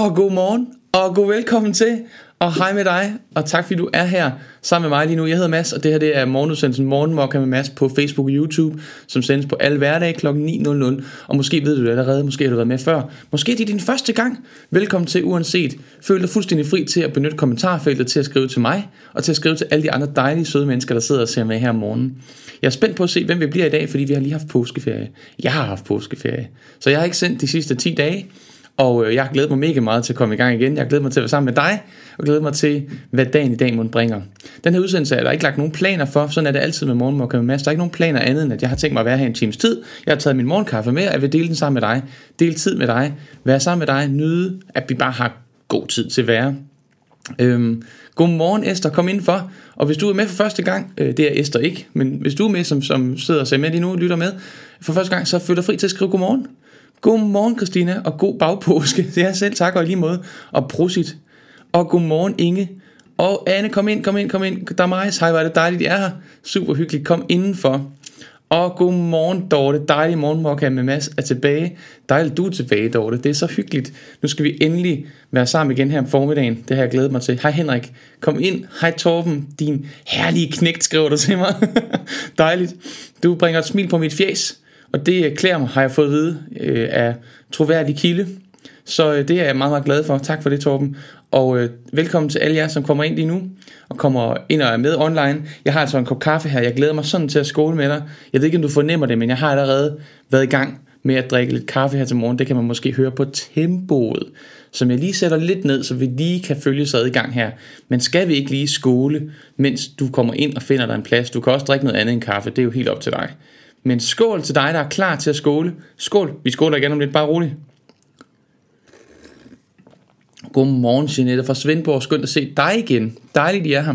Og god morgen, og god velkommen til, og hej med dig, og tak fordi du er her sammen med mig lige nu. Jeg hedder Mads, og det her det er morgenudsendelsen Morgenmokka med Mads på Facebook og YouTube, som sendes på alle hverdage kl. 9.00. Og måske ved du det allerede, måske har du været med før. Måske det er din første gang. Velkommen til uanset. Føl dig fuldstændig fri til at benytte kommentarfeltet til at skrive til mig, og til at skrive til alle de andre dejlige, søde mennesker, der sidder og ser med her om morgenen. Jeg er spændt på at se, hvem vi bliver i dag, fordi vi har lige haft påskeferie. Jeg har haft påskeferie. Så jeg har ikke sendt de sidste 10 dage, og øh, jeg glæder mig mega meget til at komme i gang igen. Jeg glæder mig til at være sammen med dig, og glæder mig til, hvad dagen i dag må bringer. Den her udsendelse er der ikke lagt nogen planer for, sådan er det altid med morgenmokka med Mads. Der er ikke nogen planer andet, end at jeg har tænkt mig at være her en times tid. Jeg har taget min morgenkaffe med, og jeg vil dele den sammen med dig. Dele tid med dig, være sammen med dig, nyde, at vi bare har god tid til at være. Øhm, godmorgen Esther, kom indenfor. Og hvis du er med for første gang, øh, det er Esther ikke, men hvis du er med, som, som sidder og ser med lige nu og lytter med, for første gang, så føler dig fri til at skrive godmorgen. Godmorgen Christina, og god bagpåske. Det er selv tak og i lige måde. Og prosit. Og godmorgen Inge. Og Anne, kom ind, kom ind, kom ind. Der er mig. Hej, hvor er det dejligt, I er her. Super hyggeligt. Kom indenfor. Og godmorgen Dorte. Dejlig morgenmokka med Mads er tilbage. Dejligt, du er tilbage, Dorte. Det er så hyggeligt. Nu skal vi endelig være sammen igen her om formiddagen. Det har jeg glædet mig til. Hej Henrik. Kom ind. Hej Torben. Din herlige knægt skriver du til mig. Dejligt. Du bringer et smil på mit fjes. Og det øh, klæder mig, har jeg fået at vide, øh, af troværdig kilde. Så øh, det er jeg meget, meget glad for. Tak for det, Torben. Og øh, velkommen til alle jer, som kommer ind lige nu, og kommer ind og er med online. Jeg har altså en kop kaffe her. Jeg glæder mig sådan til at skåle med dig. Jeg ved ikke, om du fornemmer det, men jeg har allerede været i gang med at drikke lidt kaffe her til morgen. Det kan man måske høre på tempoet, som jeg lige sætter lidt ned, så vi lige kan følge sig i gang her. Men skal vi ikke lige skåle, mens du kommer ind og finder dig en plads? Du kan også drikke noget andet end kaffe. Det er jo helt op til dig. Men skål til dig, der er klar til at skåle. Skål. Vi skåler igen om lidt, bare roligt. Godmorgen, Jeanette fra Svendborg. Skønt at se dig igen. Dejligt, I er her.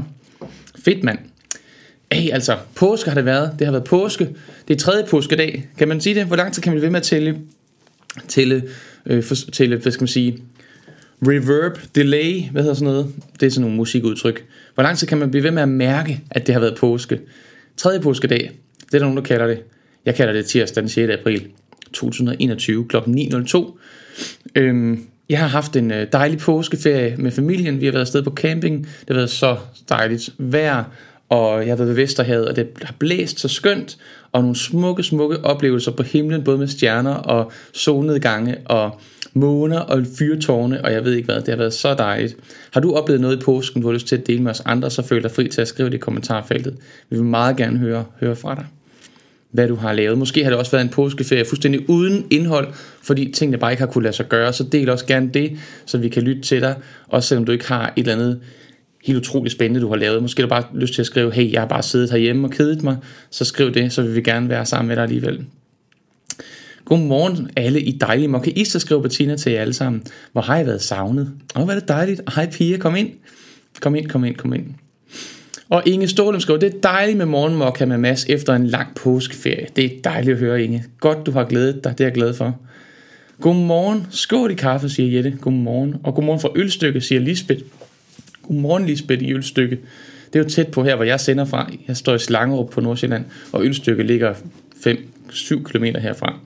Fedt, mand. Hey, altså, påske har det været. Det har været påske. Det er tredje påskedag. Kan man sige det? Hvor lang tid kan man blive ved med at tælle? Tælle, øh, for, tælle hvad skal man sige? Reverb, delay, hvad hedder sådan noget? Det er sådan nogle musikudtryk. Hvor lang tid kan man blive ved med at mærke, at det har været påske? Tredje påskedag. Det er der nogen, der kalder det. Jeg kalder det tirsdag den 6. april 2021 kl. 9.02. Øhm, jeg har haft en øh, dejlig påskeferie med familien. Vi har været afsted på camping. Det har været så dejligt vejr, og jeg har været ved Vesterhavet, og det har blæst så skønt, og nogle smukke, smukke oplevelser på himlen, både med stjerner og solnedgange og måner og fyrtårne, og jeg ved ikke hvad, det har været så dejligt. Har du oplevet noget i påsken, du har lyst til at dele med os andre, så føl dig fri til at skrive det i kommentarfeltet. Vi vil meget gerne høre, høre fra dig hvad du har lavet. Måske har det også været en påskeferie fuldstændig uden indhold, fordi tingene bare ikke har kunne lade sig gøre. Så del også gerne det, så vi kan lytte til dig, også selvom du ikke har et eller andet helt utroligt spændende, du har lavet. Måske har du bare lyst til at skrive, hey, jeg har bare siddet herhjemme og kedet mig, så skriv det, så vil vi gerne være sammen med dig alligevel. Godmorgen alle i dejlige mokkaister, skriver Bettina til jer alle sammen. Hvor har I været savnet? Åh, hvor er det dejligt. Hej piger, kom ind. Kom ind, kom ind, kom ind. Og Inge Stålum skriver, det er dejligt med morgenmokka med Mads efter en lang påskeferie. Det er dejligt at høre, Inge. Godt, du har glædet dig. Det er jeg glad for. Godmorgen. Skål i kaffe, siger Jette. Godmorgen. Og godmorgen fra Ølstykke, siger Lisbeth. Godmorgen, Lisbeth i Ølstykke. Det er jo tæt på her, hvor jeg sender fra. Jeg står i Slangerup på Nordsjælland, og Ølstykke ligger 5-7 km herfra.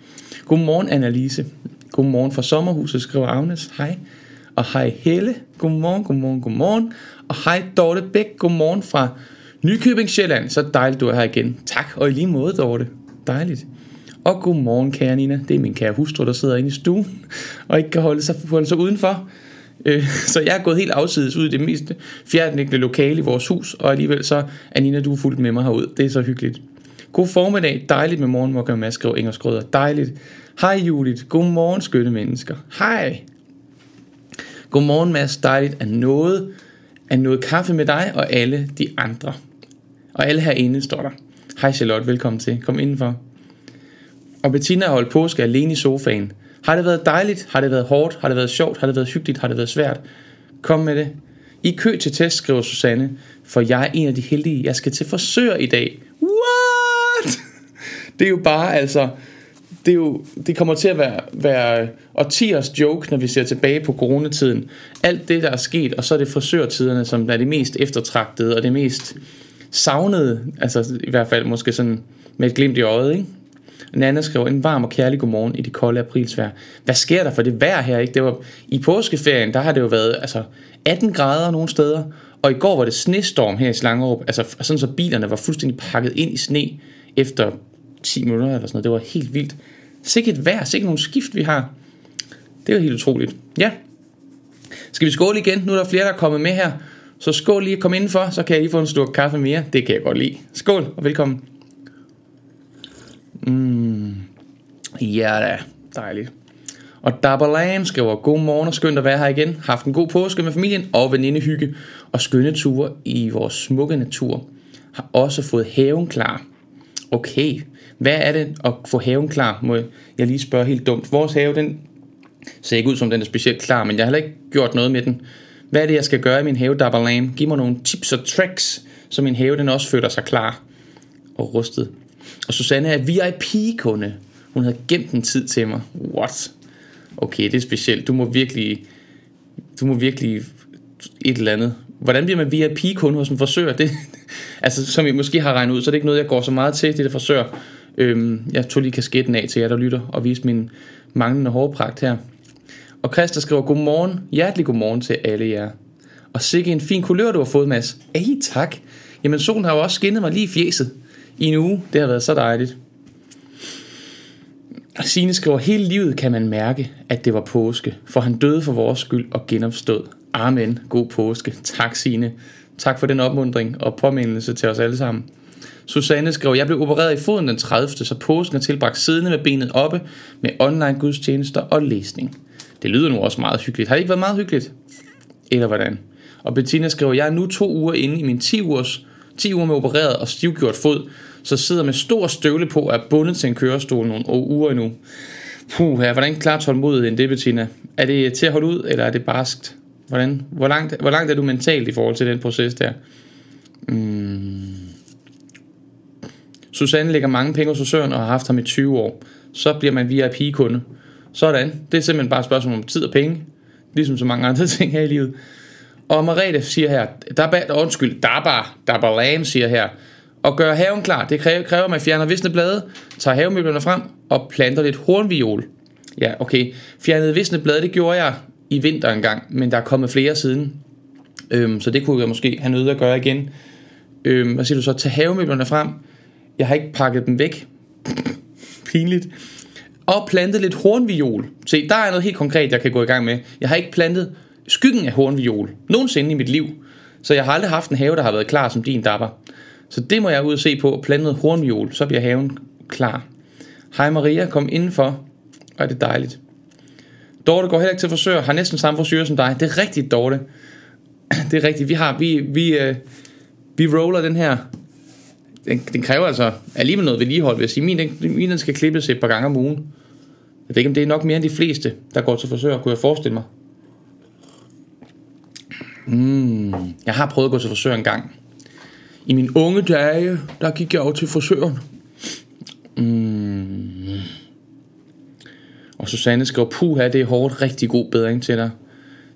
Godmorgen, Annalise. Godmorgen fra sommerhuset, skriver Agnes. Hej. Og hej Helle. Godmorgen, godmorgen, godmorgen. Og hej Dorte Bæk, godmorgen fra Nykøbing Sjælland. Så dejligt, du er her igen. Tak, og i lige måde, Dorte. Dejligt. Og godmorgen, kære Nina. Det er min kære hustru, der sidder inde i stuen, og ikke kan holde sig, holde sig udenfor. Øh, så jeg er gået helt afsides ud i det mest fjerdenliggende lokale i vores hus, og alligevel så er Nina, du er fuldt med mig herud. Det er så hyggeligt. God formiddag. Dejligt med morgenmokker med skrive Inger Skrøder. Dejligt. Hej Julit. Godmorgen, skønne mennesker. Hej. Godmorgen, Mads. Dejligt at noget at noget kaffe med dig og alle de andre. Og alle herinde står der. Hej Charlotte, velkommen til. Kom indenfor. Og Bettina har holdt påske alene i sofaen. Har det været dejligt? Har det været hårdt? Har det været sjovt? Har det været hyggeligt? Har det været svært? Kom med det. I kø til test, skriver Susanne, for jeg er en af de heldige. Jeg skal til forsøger i dag. What? Det er jo bare altså det, er jo, det kommer til at være, være årtiers joke, når vi ser tilbage på coronatiden. Alt det, der er sket, og så er det frisørtiderne, som er det mest eftertragtede, og det mest savnede, altså i hvert fald måske sådan med et glimt i øjet, ikke? Nana skriver, en varm og kærlig godmorgen i det kolde aprilsvær. Hvad sker der for det vejr her, ikke? Det var, I påskeferien, der har det jo været altså, 18 grader nogle steder, og i går var det snestorm her i Slangerup, altså sådan så bilerne var fuldstændig pakket ind i sne efter 10 minutter eller sådan noget. Det var helt vildt. Sikkert vejr, sikkert nogle skift, vi har. Det var helt utroligt. Ja. Skal vi skåle igen? Nu er der flere, der er kommet med her. Så skål lige, kom indenfor, så kan jeg lige få en stor kaffe mere. Det kan jeg godt lide. Skål og velkommen. Mm. Ja da, dejligt. Og Dabalan skriver, god morgen og skønt at være her igen. Haft en god påske med familien og venindehygge og skønne ture i vores smukke natur. Har også fået haven klar. Okay, hvad er det at få haven klar, må jeg lige spørge helt dumt. Vores have, den ser ikke ud som den er specielt klar, men jeg har heller ikke gjort noget med den. Hvad er det, jeg skal gøre i min have, Dabalan? Giv mig nogle tips og tricks, så min have den også føler sig klar og rustet. Og Susanne er VIP-kunde. Hun havde gemt en tid til mig. What? Okay, det er specielt. Du må virkelig, du må virkelig et eller andet. Hvordan bliver man VIP-kunde hos en frisør? Det, altså, som I måske har regnet ud, så er det ikke noget, jeg går så meget til, det der frisør. Øhm, jeg tog lige kasketten af til jer, der lytter, og viste min manglende hårpragt her. Og Christa skriver, godmorgen, hjertelig godmorgen til alle jer. Og sikke en fin kulør, du har fået, Mads. Ej, tak. Jamen, solen har jo også skinnet mig lige i fjeset i en uge. Det har været så dejligt. Signe skriver, hele livet kan man mærke, at det var påske, for han døde for vores skyld og genopstod. Amen. God påske. Tak, Signe. Tak for den opmundring og påmindelse til os alle sammen. Susanne skrev, jeg blev opereret i foden den 30. så påsken er tilbragt siddende med benet oppe med online gudstjenester og læsning. Det lyder nu også meget hyggeligt. Har det ikke været meget hyggeligt? Eller hvordan? Og Bettina skriver, jeg er nu to uger inde i min 10 ugers 10 uger med opereret og stivgjort fod, så sidder med stor støvle på og er bundet til en kørestol nogle uger endnu. Puh, ja, hvordan klarer tålmodigheden det, Bettina? Er det til at holde ud, eller er det barskt? Hvordan, hvor, langt, hvor langt er du mentalt i forhold til den proces der? Mm. Susanne lægger mange penge hos frisøren og har haft ham i 20 år. Så bliver man VIP-kunde. Sådan. Det er simpelthen bare et spørgsmål om tid og penge. Ligesom så mange andre ting her i livet. Og Marete siger her, der er bare, undskyld, der er bare, der er bare lam, siger her, og gøre haven klar, det kræver, kræver at man fjerner visne blade, tager havemøblerne frem og planter lidt hornviol. Ja, okay. Fjernede visne blade, det gjorde jeg i vinter engang, men der er kommet flere siden. Øhm, så det kunne jeg måske have nødt at gøre igen. Øhm, hvad siger du så? Tag havemøblerne frem. Jeg har ikke pakket dem væk. Pinligt. Og plantet lidt hornviol. Se, der er noget helt konkret, jeg kan gå i gang med. Jeg har ikke plantet skyggen af hornviol nogensinde i mit liv. Så jeg har aldrig haft en have, der har været klar som din dapper. Så det må jeg ud og se på. Plantet hornviol, så bliver haven klar. Hej Maria, kom indenfor. Og det er dejligt. Dorte går heller ikke til forsøg, har næsten samme frisyr som dig. Det er rigtigt, Dorte. Det er rigtigt. Vi har, vi, vi, øh, vi roller den her. Den, den kræver altså alligevel noget vedligehold, vil jeg sige. Min, den, min den skal klippes et par gange om ugen. Jeg ved ikke, om det er nok mere end de fleste, der går til frisør, kunne jeg forestille mig. Mm, jeg har prøvet at gå til frisør en gang. I mine unge dage, der gik jeg over til frisøren. Mm. Og Susanne skriver, puha, det er hårdt, rigtig god bedring til dig.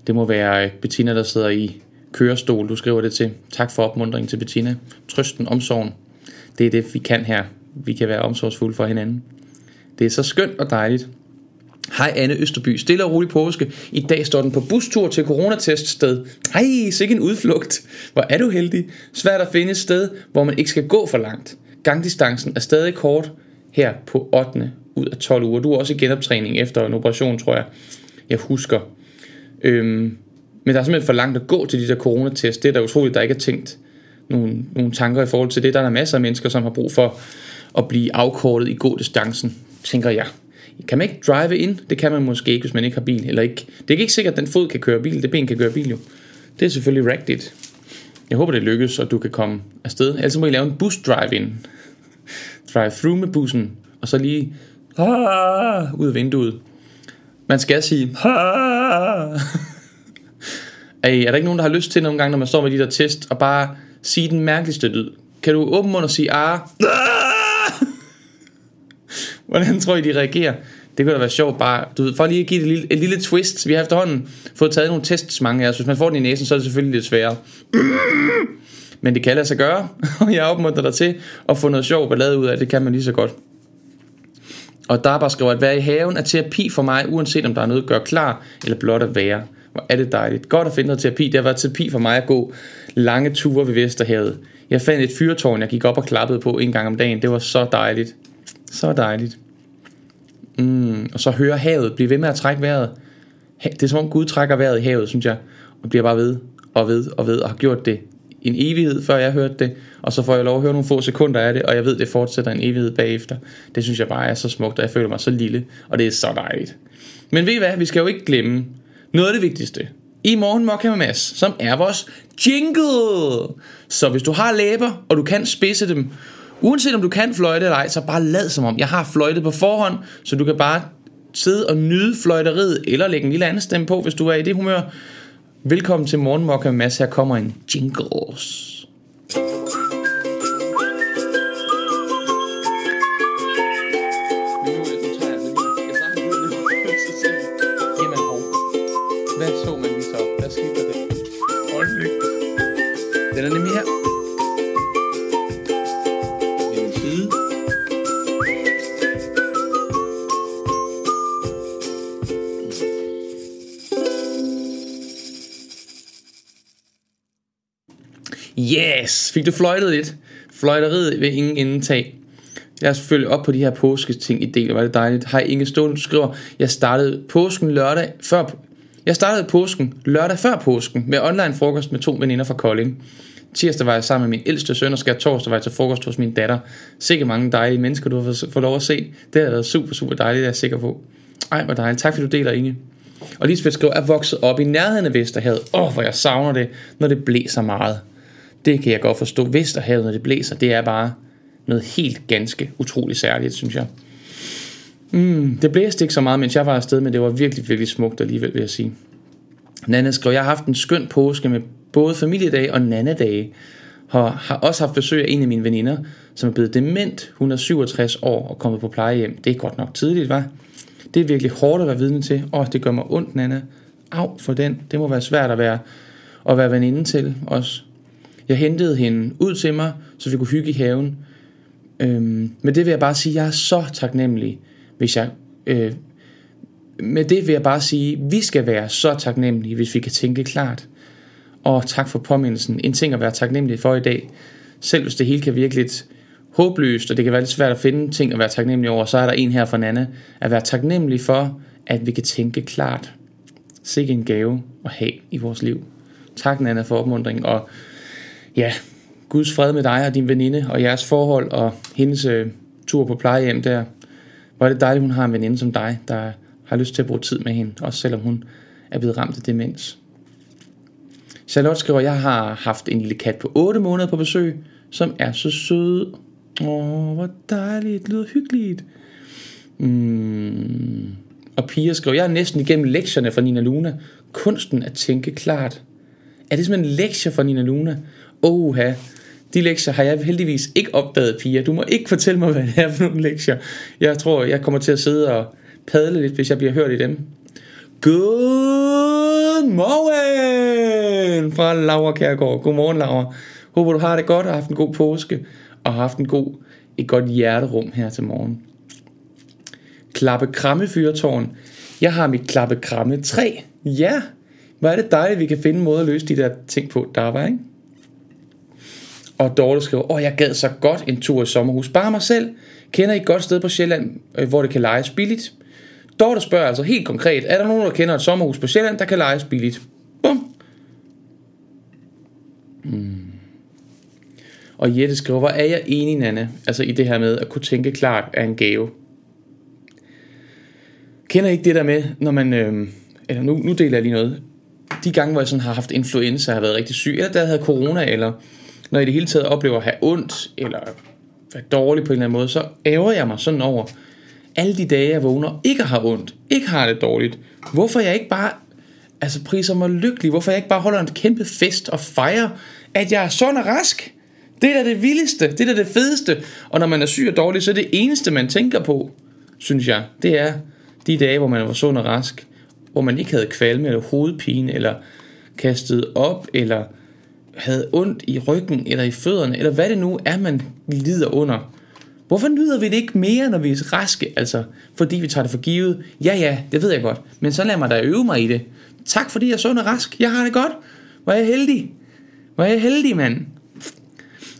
Det må være øh, Bettina, der sidder i kørestol, du skriver det til. Tak for opmundringen til Bettina. Trøsten, omsorgen. Det er det, vi kan her. Vi kan være omsorgsfulde for hinanden. Det er så skønt og dejligt. Hej Anne Østerby, stille og rolig påske. I dag står den på bustur til coronateststed. Hej, sikke en udflugt. Hvor er du heldig. Svært at finde et sted, hvor man ikke skal gå for langt. Gangdistancen er stadig kort her på 8. ud af 12 uger. Du er også i genoptræning efter en operation, tror jeg. Jeg husker. Øhm, men der er simpelthen for langt at gå til de der coronatest. Det er da utroligt, der ikke er tænkt nogle, nogle tanker i forhold til det. Der er der masser af mennesker, som har brug for at blive afkortet i god distancen, tænker jeg. Kan man ikke drive ind? Det kan man måske ikke, hvis man ikke har bil. Eller ikke. Det er ikke sikkert, at den fod kan køre bil, det ben kan køre bil jo. Det er selvfølgelig rigtigt. Jeg håber, det lykkes, og du kan komme afsted. Ellers må I lave en bus drive-in. Drive-through med bussen, og så lige ah, ud af vinduet. Man skal sige ah. Ej, er der ikke nogen, der har lyst til nogle gange, når man står med de der test, og bare sige den mærkeligste lyd? Kan du åbne mund og sige ah? Hvordan tror I, de reagerer? Det kunne da være sjovt bare, du ved, for lige at give det et lille, et lille twist. Vi har efterhånden fået taget nogle tests, mange af os. Hvis man får den i næsen, så er det selvfølgelig lidt sværere. Men det kan lade sig gøre, og jeg opmuntrer dig til at få noget sjov ballade ud af det, kan man lige så godt. Og der bare skriver, at være i haven er terapi for mig, uanset om der er noget at gøre klar, eller blot at være. Hvor er det dejligt. Godt at finde noget terapi. Det har været terapi for mig at gå lange ture ved Vesterhavet. Jeg fandt et fyrtårn, jeg gik op og klappede på en gang om dagen. Det var så dejligt. Så dejligt. Mm, og så høre havet. Blive ved med at trække vejret. Det er som om Gud trækker vejret i havet, synes jeg. Og bliver bare ved og ved og ved og har gjort det en evighed, før jeg hørte det. Og så får jeg lov at høre nogle få sekunder af det, og jeg ved, det fortsætter en evighed bagefter. Det synes jeg bare er så smukt, og jeg føler mig så lille, og det er så dejligt. Men ved I hvad, vi skal jo ikke glemme noget af det vigtigste. I morgen Mokka med Mads, som er vores jingle. Så hvis du har læber, og du kan spidse dem, uanset om du kan fløjte eller ej, så bare lad som om. Jeg har fløjtet på forhånd, så du kan bare sidde og nyde fløjteriet, eller lægge en lille anden stemme på, hvis du er i det humør. Velkommen til Morgenmokka med Mads. Her kommer en jingles. Yes! Fik du fløjtet lidt? Fløjteriet ved ingen indtag. Jeg er selvfølgelig op på de her påsketing i del, var det dejligt. Hej Inge Ståle, du skriver, jeg startede påsken lørdag før, jeg startede påsken lørdag før påsken med online frokost med to veninder fra Kolding. Tirsdag var jeg sammen med min ældste søn, og skal torsdag var jeg til frokost hos min datter. Sikke mange dejlige mennesker, du har fået lov at se. Det har været super, super dejligt, det er jeg sikker på. Ej, hvor dejligt. Tak fordi du deler, Inge. Og Lisbeth skriver, er vokset op i nærheden af Vesterhavet. Åh, oh, hvor jeg savner det, når det blæser meget. Det kan jeg godt forstå. Vesterhavet, når det blæser, det er bare noget helt ganske utroligt særligt, synes jeg. Mm, det blæste ikke så meget, mens jeg var afsted, men det var virkelig, virkelig smukt alligevel, vil jeg sige. Nana skrev, jeg har haft en skøn påske med både familiedage og nannedage. Har, har også haft besøg af en af mine veninder, som er blevet dement. Hun er 67 år og kommet på plejehjem. Det er godt nok tidligt, var. Det er virkelig hårdt at være vidne til. og det gør mig ondt, Nana. Af for den. Det må være svært at være, at være veninde til også. Jeg hentede hende ud til mig, så vi kunne hygge i haven. Øhm, men det vil jeg bare sige, jeg er så taknemmelig, hvis jeg... Øh, med det vil jeg bare sige, vi skal være så taknemmelige, hvis vi kan tænke klart. Og tak for påmindelsen. En ting at være taknemmelig for i dag. Selv hvis det hele kan virke lidt håbløst, og det kan være lidt svært at finde ting at være taknemmelig over, så er der en her fra Nana. At være taknemmelig for, at vi kan tænke klart. Sikke en gave at have i vores liv. Tak Nana for opmundringen, og ja, Guds fred med dig og din veninde, og jeres forhold, og hendes øh, tur på plejehjem der. Hvor er det dejligt, hun har en veninde som dig, der har lyst til at bruge tid med hende, også selvom hun er blevet ramt af demens. Charlotte skriver, jeg har haft en lille kat på 8 måneder på besøg, som er så sød. Åh, hvor dejligt, det lyder hyggeligt. Mm. Og Pia skriver, jeg er næsten igennem lektierne fra Nina Luna. Kunsten at tænke klart. Er det simpelthen lektier fra Nina Luna? Oha, de lektier har jeg heldigvis ikke opdaget, Pia. Du må ikke fortælle mig, hvad det er for nogle lektier. Jeg tror, jeg kommer til at sidde og padle lidt, hvis jeg bliver hørt i dem. Good morgen fra Laura Kærgaard. Godmorgen, Laura. Håber, du har det godt og har haft en god påske, og har haft en god, et godt hjerterum her til morgen. Klappe kramme fyrtårn. Jeg har mit klappe kramme 3. Ja, hvor er det dejligt, at vi kan finde en måde at løse de der ting på, der var, ikke? Og Dorte skriver, åh, jeg gad så godt en tur i sommerhus. Bare mig selv. Kender I et godt sted på Sjælland, øh, hvor det kan lejes billigt? Dorte spørger altså helt konkret, er der nogen, der kender et sommerhus på Sjælland, der kan lejes billigt? Bum. Hmm. Og Jette skriver, hvor er jeg enig, Nana, altså i det her med at kunne tænke klart er en gave. Kender I ikke det der med, når man, øh, eller nu, nu deler jeg lige noget, de gange, hvor jeg sådan har haft influenza, har været rigtig syg, eller der havde corona, eller når jeg i det hele taget oplever at have ondt, eller være dårlig på en eller anden måde, så ærger jeg mig sådan over, alle de dage, jeg vågner, ikke har ondt, ikke har det dårligt. Hvorfor jeg ikke bare altså priser mig lykkelig? Hvorfor jeg ikke bare holder en kæmpe fest og fejrer, at jeg er sund og rask? Det er da det vildeste, det er da det fedeste. Og når man er syg og dårlig, så er det eneste, man tænker på, synes jeg, det er de dage, hvor man var sund og rask, hvor man ikke havde kvalme eller hovedpine, eller kastet op, eller havde ondt i ryggen, eller i fødderne, eller hvad det nu er, man lider under. Hvorfor nyder vi det ikke mere, når vi er raske? Altså, fordi vi tager det for givet. Ja, ja, det ved jeg godt. Men så lad mig da øve mig i det. Tak fordi jeg er sund og rask. Jeg har det godt. Hvor er jeg heldig. Hvor er jeg heldig, mand.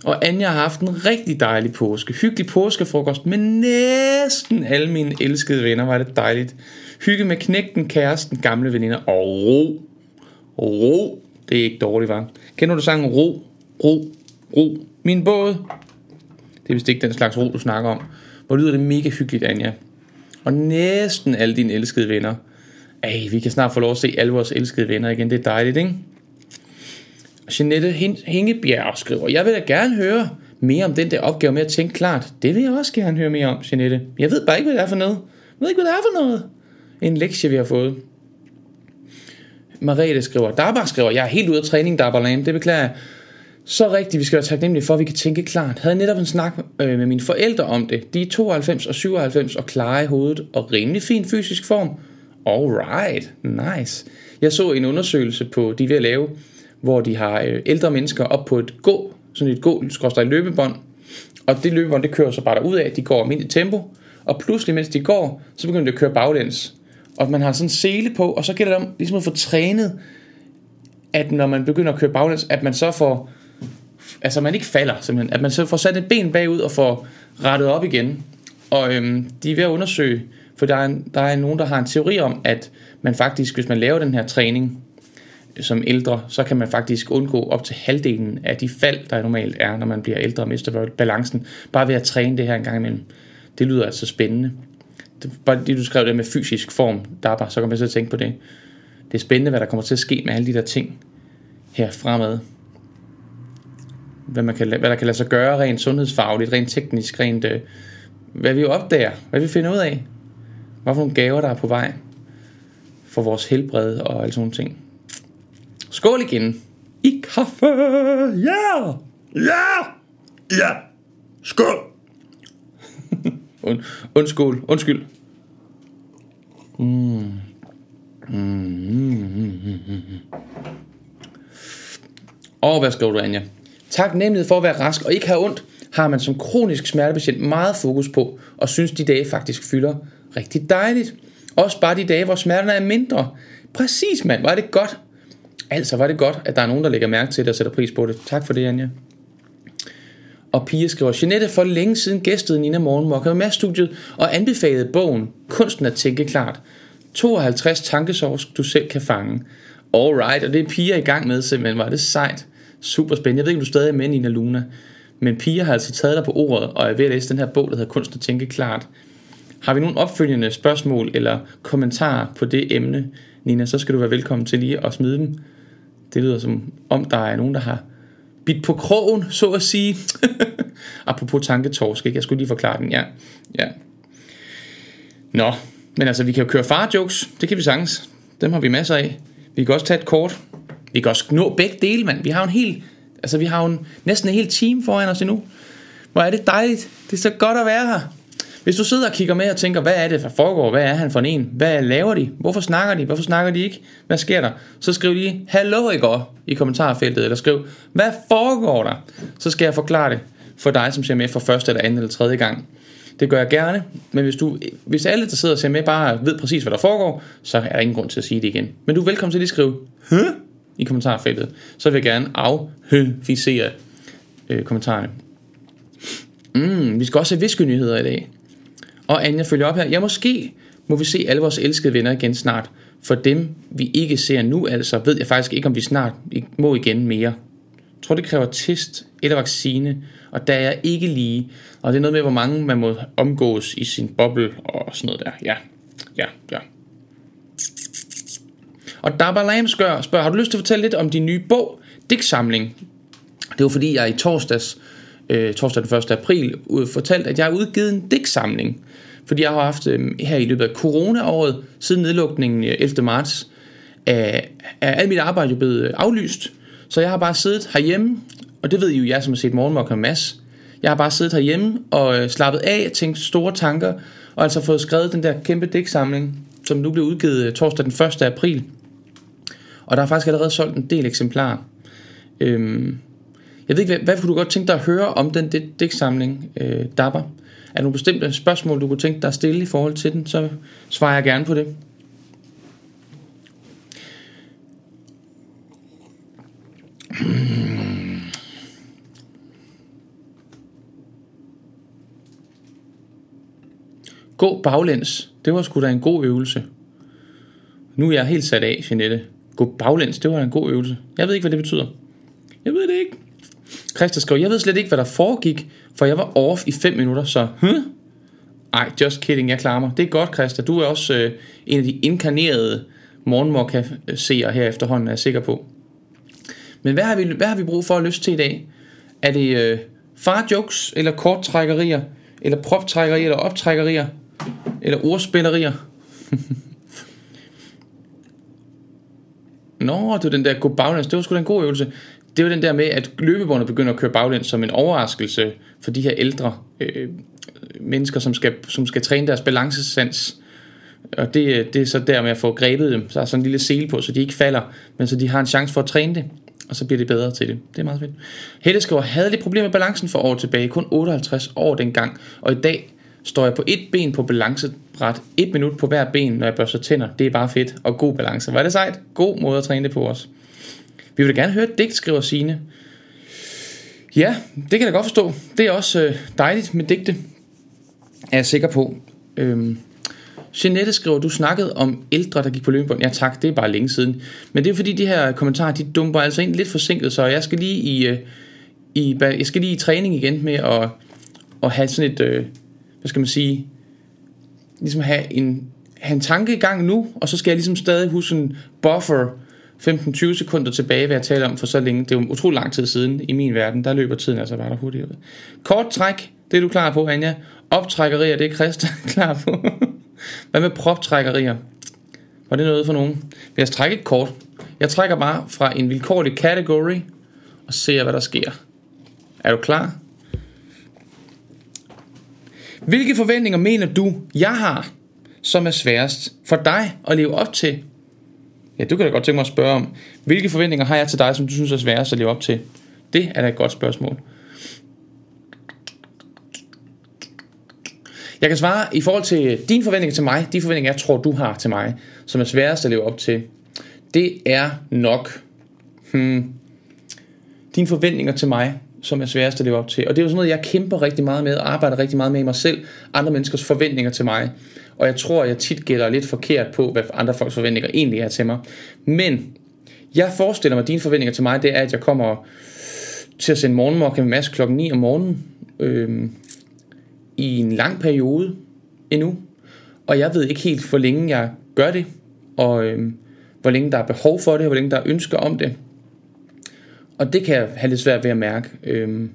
Og Anja har haft en rigtig dejlig påske. Hyggelig påskefrokost med næsten alle mine elskede venner. Var det dejligt. Hygge med knægten, kæresten, gamle veninder og ro. Ro. Det er ikke dårligt, var. Kender du sangen Ro, Ro, Ro? Min båd. Det er vist ikke den slags ro, du snakker om. Hvor lyder det mega hyggeligt, Anja. Og næsten alle dine elskede venner. Ej, vi kan snart få lov at se alle vores elskede venner igen. Det er dejligt, ikke? Jeanette Hængebjerg skriver, jeg vil da gerne høre mere om den der opgave med at tænke klart. Det vil jeg også gerne høre mere om, Jeanette. Jeg ved bare ikke, hvad det er for noget. Jeg ved ikke, hvad det er for noget. En lektie, vi har fået. Marete skriver, Darbar skriver, jeg er helt ude af træning, Darbar Lam, det beklager jeg. Så rigtigt, vi skal være taknemmelige for, at vi kan tænke klart. Havde netop en snak øh, med mine forældre om det. De er 92 og 97 og klare i hovedet og rimelig fin fysisk form. Alright, nice. Jeg så en undersøgelse på, de er ved at lave, hvor de har øh, ældre mennesker op på et gå, sådan et gå, skorstræk løbebånd. Og det løbebånd, det kører så bare derud af, de går i tempo. Og pludselig, mens de går, så begynder de at køre baglæns. Og man har sådan en sele på, og så gælder det om ligesom at få trænet, at når man begynder at køre baglæns, at man så får, altså man ikke falder simpelthen, at man så får sat et ben bagud og får rettet op igen. Og øhm, de er ved at undersøge, for der er, en, der er nogen, der har en teori om, at man faktisk, hvis man laver den her træning som ældre, så kan man faktisk undgå op til halvdelen af de fald, der normalt er, når man bliver ældre og mister balancen, bare ved at træne det her en gang imellem. Det lyder altså spændende. Det, bare det, du skrev det med fysisk form, der bare, så kan man så tænke på det. Det er spændende, hvad der kommer til at ske med alle de der ting her fremad. Hvad, man kan, hvad der kan lade sig gøre rent sundhedsfagligt, rent teknisk, rent, øh, hvad vi opdager, hvad vi finder ud af. Hvad for nogle gaver, der er på vej for vores helbred og alle sådan nogle ting. Skål igen. I kaffe. Ja. Ja. Ja. Skål. Und, undskyld. Undskyld. Mm. Mm, mm, mm. Og hvad skriver du, Anja? Tak nemlig for at være rask og ikke have ondt, har man som kronisk smertepatient meget fokus på, og synes de dage faktisk fylder rigtig dejligt. Også bare de dage, hvor smerterne er mindre. Præcis, mand. Var det godt. Altså, var det godt, at der er nogen, der lægger mærke til det og sætter pris på det. Tak for det, Anja. Og Pia skriver, Jeanette for længe siden gæstede Nina Morgenmokker med studiet og anbefalede bogen Kunsten at tænke klart. 52 tankesovs, du selv kan fange. Alright, og det er Pia i gang med, simpelthen var det sejt. Super spændende. Jeg ved ikke, om du stadig er med, Nina Luna. Men Pia har altså taget dig på ordet, og er ved at læse den her bog, der hedder Kunsten at tænke klart. Har vi nogle opfølgende spørgsmål eller kommentarer på det emne, Nina, så skal du være velkommen til lige at smide dem. Det lyder som om, der er nogen, der har bit på krogen, så at sige. Apropos tanketorsk, ikke? Jeg skulle lige forklare den, ja. ja. Nå, men altså, vi kan jo køre far-jokes. Det kan vi sagtens. Dem har vi masser af. Vi kan også tage et kort. Vi kan også nå begge dele, mand. Vi har jo en helt, altså vi har jo en, næsten en hel team foran os endnu. Hvor er det dejligt. Det er så godt at være her. Hvis du sidder og kigger med og tænker, hvad er det, der foregår? Hvad er han for en? Hvad laver de? Hvorfor snakker de? Hvorfor snakker de ikke? Hvad sker der? Så skriv lige, hallo i går i kommentarfeltet, eller skriv, hvad foregår der? Så skal jeg forklare det for dig, som ser med for første eller anden eller tredje gang. Det gør jeg gerne, men hvis, du, hvis alle, der sidder og ser med, bare ved præcis, hvad der foregår, så er der ingen grund til at sige det igen. Men du er velkommen til at skrive, Hø? i kommentarfeltet. Så vil jeg gerne afhøficere øh, kommentarerne. Mm, vi skal også have viskenyheder i dag. Og Anja følger op her. Ja, måske må vi se alle vores elskede venner igen snart. For dem, vi ikke ser nu, altså, ved jeg faktisk ikke, om vi snart må igen mere. Jeg tror, det kræver test eller vaccine, og der er jeg ikke lige. Og det er noget med, hvor mange man må omgås i sin boble og sådan noget der. Ja, ja, ja. Og Dabba Lam spørger, har du lyst til at fortælle lidt om din nye bog, digtsamling? Det var fordi, jeg i torsdags, øh, torsdag den 1. april, fortalt, at jeg har udgivet en digtsamling. Fordi jeg har haft øh, her i løbet af coronaåret, siden nedlukningen 11. marts, er, er alt mit arbejde jo blevet øh, aflyst. Så jeg har bare siddet herhjemme, og det ved I jo, jeg som har set Morgenmok og Mads. Jeg har bare siddet herhjemme og øh, slappet af, tænkt store tanker, og altså fået skrevet den der kæmpe digtsamling, som nu bliver udgivet øh, torsdag den 1. april. Og der er faktisk allerede solgt en del eksemplarer. Øhm, jeg ved ikke, hvad, hvad kunne du godt tænke dig at høre om den digtsamling, øh, Dapper? Er der nogle bestemte spørgsmål, du kunne tænke dig at stille i forhold til den, så svarer jeg gerne på det. Hmm. Gå baglæns. Det var sgu da en god øvelse. Nu er jeg helt sat af, Jeanette. Gå baglæns, det var en god øvelse. Jeg ved ikke, hvad det betyder. Jeg ved det ikke. Christa skrev, jeg ved slet ikke, hvad der foregik, for jeg var off i 5 minutter, så... Huh? Ej, just kidding, jeg klarer mig. Det er godt, Christa. Du er også øh, en af de inkarnerede morgenmokka-seere her efterhånden, er jeg sikker på. Men hvad har vi, hvad har vi brug for at lyst til i dag? Er det øh, far-jokes, eller korttrækkerier, eller proptrækkerier, eller optrækkerier, eller ordspillerier? Nå, det den der gå baglæns, det var sgu da en god øvelse. Det var den der med, at løbebåndet begynder at køre baglæns som en overraskelse for de her ældre øh, mennesker, som skal, som skal træne deres balancesans. Og det, det er så der med at få grebet dem. Så er sådan en lille sele på, så de ikke falder, men så de har en chance for at træne det. Og så bliver det bedre til det. Det er meget fedt. Helle skriver, havde lidt problemer med balancen for år tilbage. Kun 58 år dengang. Og i dag står jeg på et ben på balancebræt. Et minut på hver ben, når jeg børster tænder. Det er bare fedt. Og god balance. Var det sejt? God måde at træne det på os. Vi vil da gerne høre et digt, skriver Signe. Ja, det kan jeg da godt forstå. Det er også øh, dejligt med digte, er jeg sikker på. Øhm, Jeanette skriver, du snakkede om ældre, der gik på løbebånd. Ja tak, det er bare længe siden. Men det er fordi, de her kommentarer, de dumper altså ind lidt forsinket, så jeg skal lige i, øh, i, jeg skal lige i træning igen med at, at have sådan et, øh, hvad skal man sige, ligesom have en, have en tanke i gang nu, og så skal jeg ligesom stadig huske en buffer 15-20 sekunder tilbage, hvad jeg taler om for så længe. Det er jo utrolig lang tid siden i min verden. Der løber tiden altså bare der hurtigere. Kort træk, det er du klar på, Anja. Optrækkerier, det er Christa klar på. Hvad med proptrækkerier? Var det noget for nogen? Jeg trække et kort. Jeg trækker bare fra en vilkårlig category og ser, hvad der sker. Er du klar? Hvilke forventninger mener du, jeg har, som er sværest for dig at leve op til? Ja, du kan da godt tænke mig at spørge om, hvilke forventninger har jeg til dig, som du synes er sværest at leve op til? Det er da et godt spørgsmål. Jeg kan svare i forhold til dine forventninger til mig, de forventninger, jeg tror, du har til mig, som er sværest at leve op til, det er nok hmm, dine forventninger til mig, som er sværest at leve op til. Og det er jo sådan noget, jeg kæmper rigtig meget med, og arbejder rigtig meget med i mig selv, andre menneskers forventninger til mig. Og jeg tror, jeg tit gælder lidt forkert på, hvad andre folks forventninger egentlig er til mig. Men jeg forestiller mig, at dine forventninger til mig, det er, at jeg kommer til at sende morgenmokke med masse klokken 9 om morgenen. Øh, i en lang periode endnu. Og jeg ved ikke helt, hvor længe jeg gør det, og øh, hvor længe der er behov for det, og hvor længe der er ønsker om det. Og det kan jeg have lidt svært ved at mærke, øh,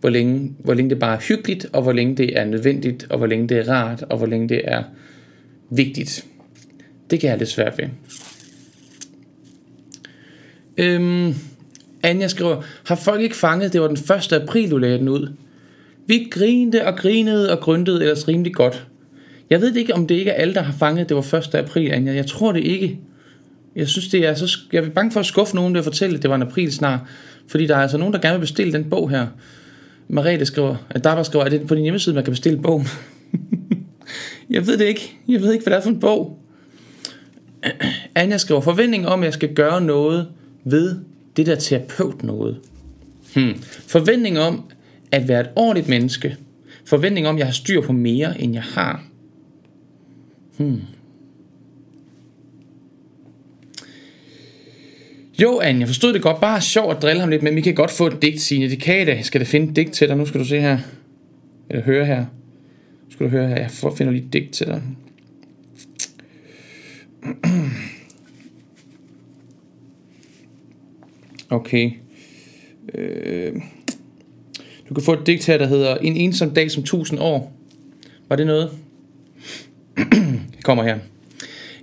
hvor, længe, hvor længe det bare er hyggeligt, og hvor længe det er nødvendigt, og hvor længe det er rart, og hvor længe det er vigtigt. Det kan jeg have lidt svært ved. Øhm, Anja skriver, har folk ikke fanget, det var den 1. april, du lagde den ud? Vi grinte og grinede og grøntede ellers rimelig godt. Jeg ved ikke, om det ikke er alle, der har fanget, det var 1. april, Anja. Jeg tror det ikke. Jeg synes, det er så... Jeg er bange for at skuffe nogen, der fortælle, at det var en april snart. Fordi der er altså nogen, der gerne vil bestille den bog her. Marete skriver, at der skriver, at det er på din hjemmeside, man kan bestille bogen. jeg ved det ikke. Jeg ved ikke, hvad det er for en bog. Anja skriver, forventning om, at jeg skal gøre noget ved det der terapeut noget. Hmm. Forventning om, at være et ordentligt menneske. Forventning om, at jeg har styr på mere, end jeg har. Hmm. Jo, Anne, jeg forstod det godt. Bare sjovt at drille ham lidt, men vi kan godt få et digt, Signe. Det kan I da. Skal det finde et digt til dig? Nu skal du se her. Eller høre her. Nu skal du høre her. Jeg finder lige et digt til dig. Okay. Øh. Du kan få et digt her, der hedder En ensom dag som tusind år. Var det noget? det kommer her.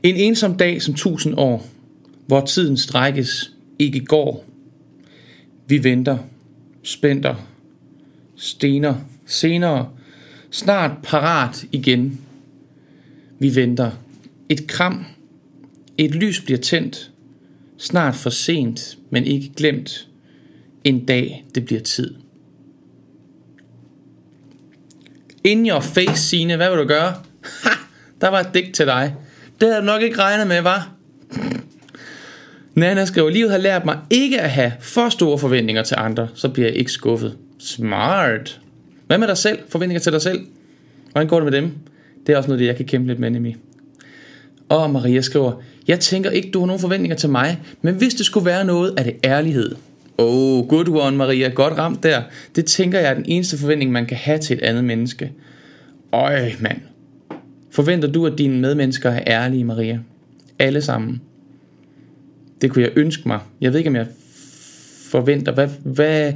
En ensom dag som tusind år, hvor tiden strækkes, ikke går. Vi venter, spænder, stener, senere, snart parat igen. Vi venter. Et kram, et lys bliver tændt, snart for sent, men ikke glemt. en dag det bliver tid. In your face, Signe, hvad vil du gøre? Ha, der var et digt til dig. Det havde du nok ikke regnet med, var? Nana skriver, livet har lært mig ikke at have for store forventninger til andre, så bliver jeg ikke skuffet. Smart. Hvad med dig selv? Forventninger til dig selv? Hvordan går det med dem? Det er også noget, det jeg kan kæmpe lidt med, nemlig. Og Maria skriver, jeg tænker ikke, du har nogen forventninger til mig, men hvis det skulle være noget, er det ærlighed. Oh, good one, Maria. Godt ramt der. Det tænker jeg er den eneste forventning, man kan have til et andet menneske. Øj, mand. Forventer du, at dine medmennesker er ærlige, Maria? Alle sammen. Det kunne jeg ønske mig. Jeg ved ikke, om jeg forventer. Hvad, hvad,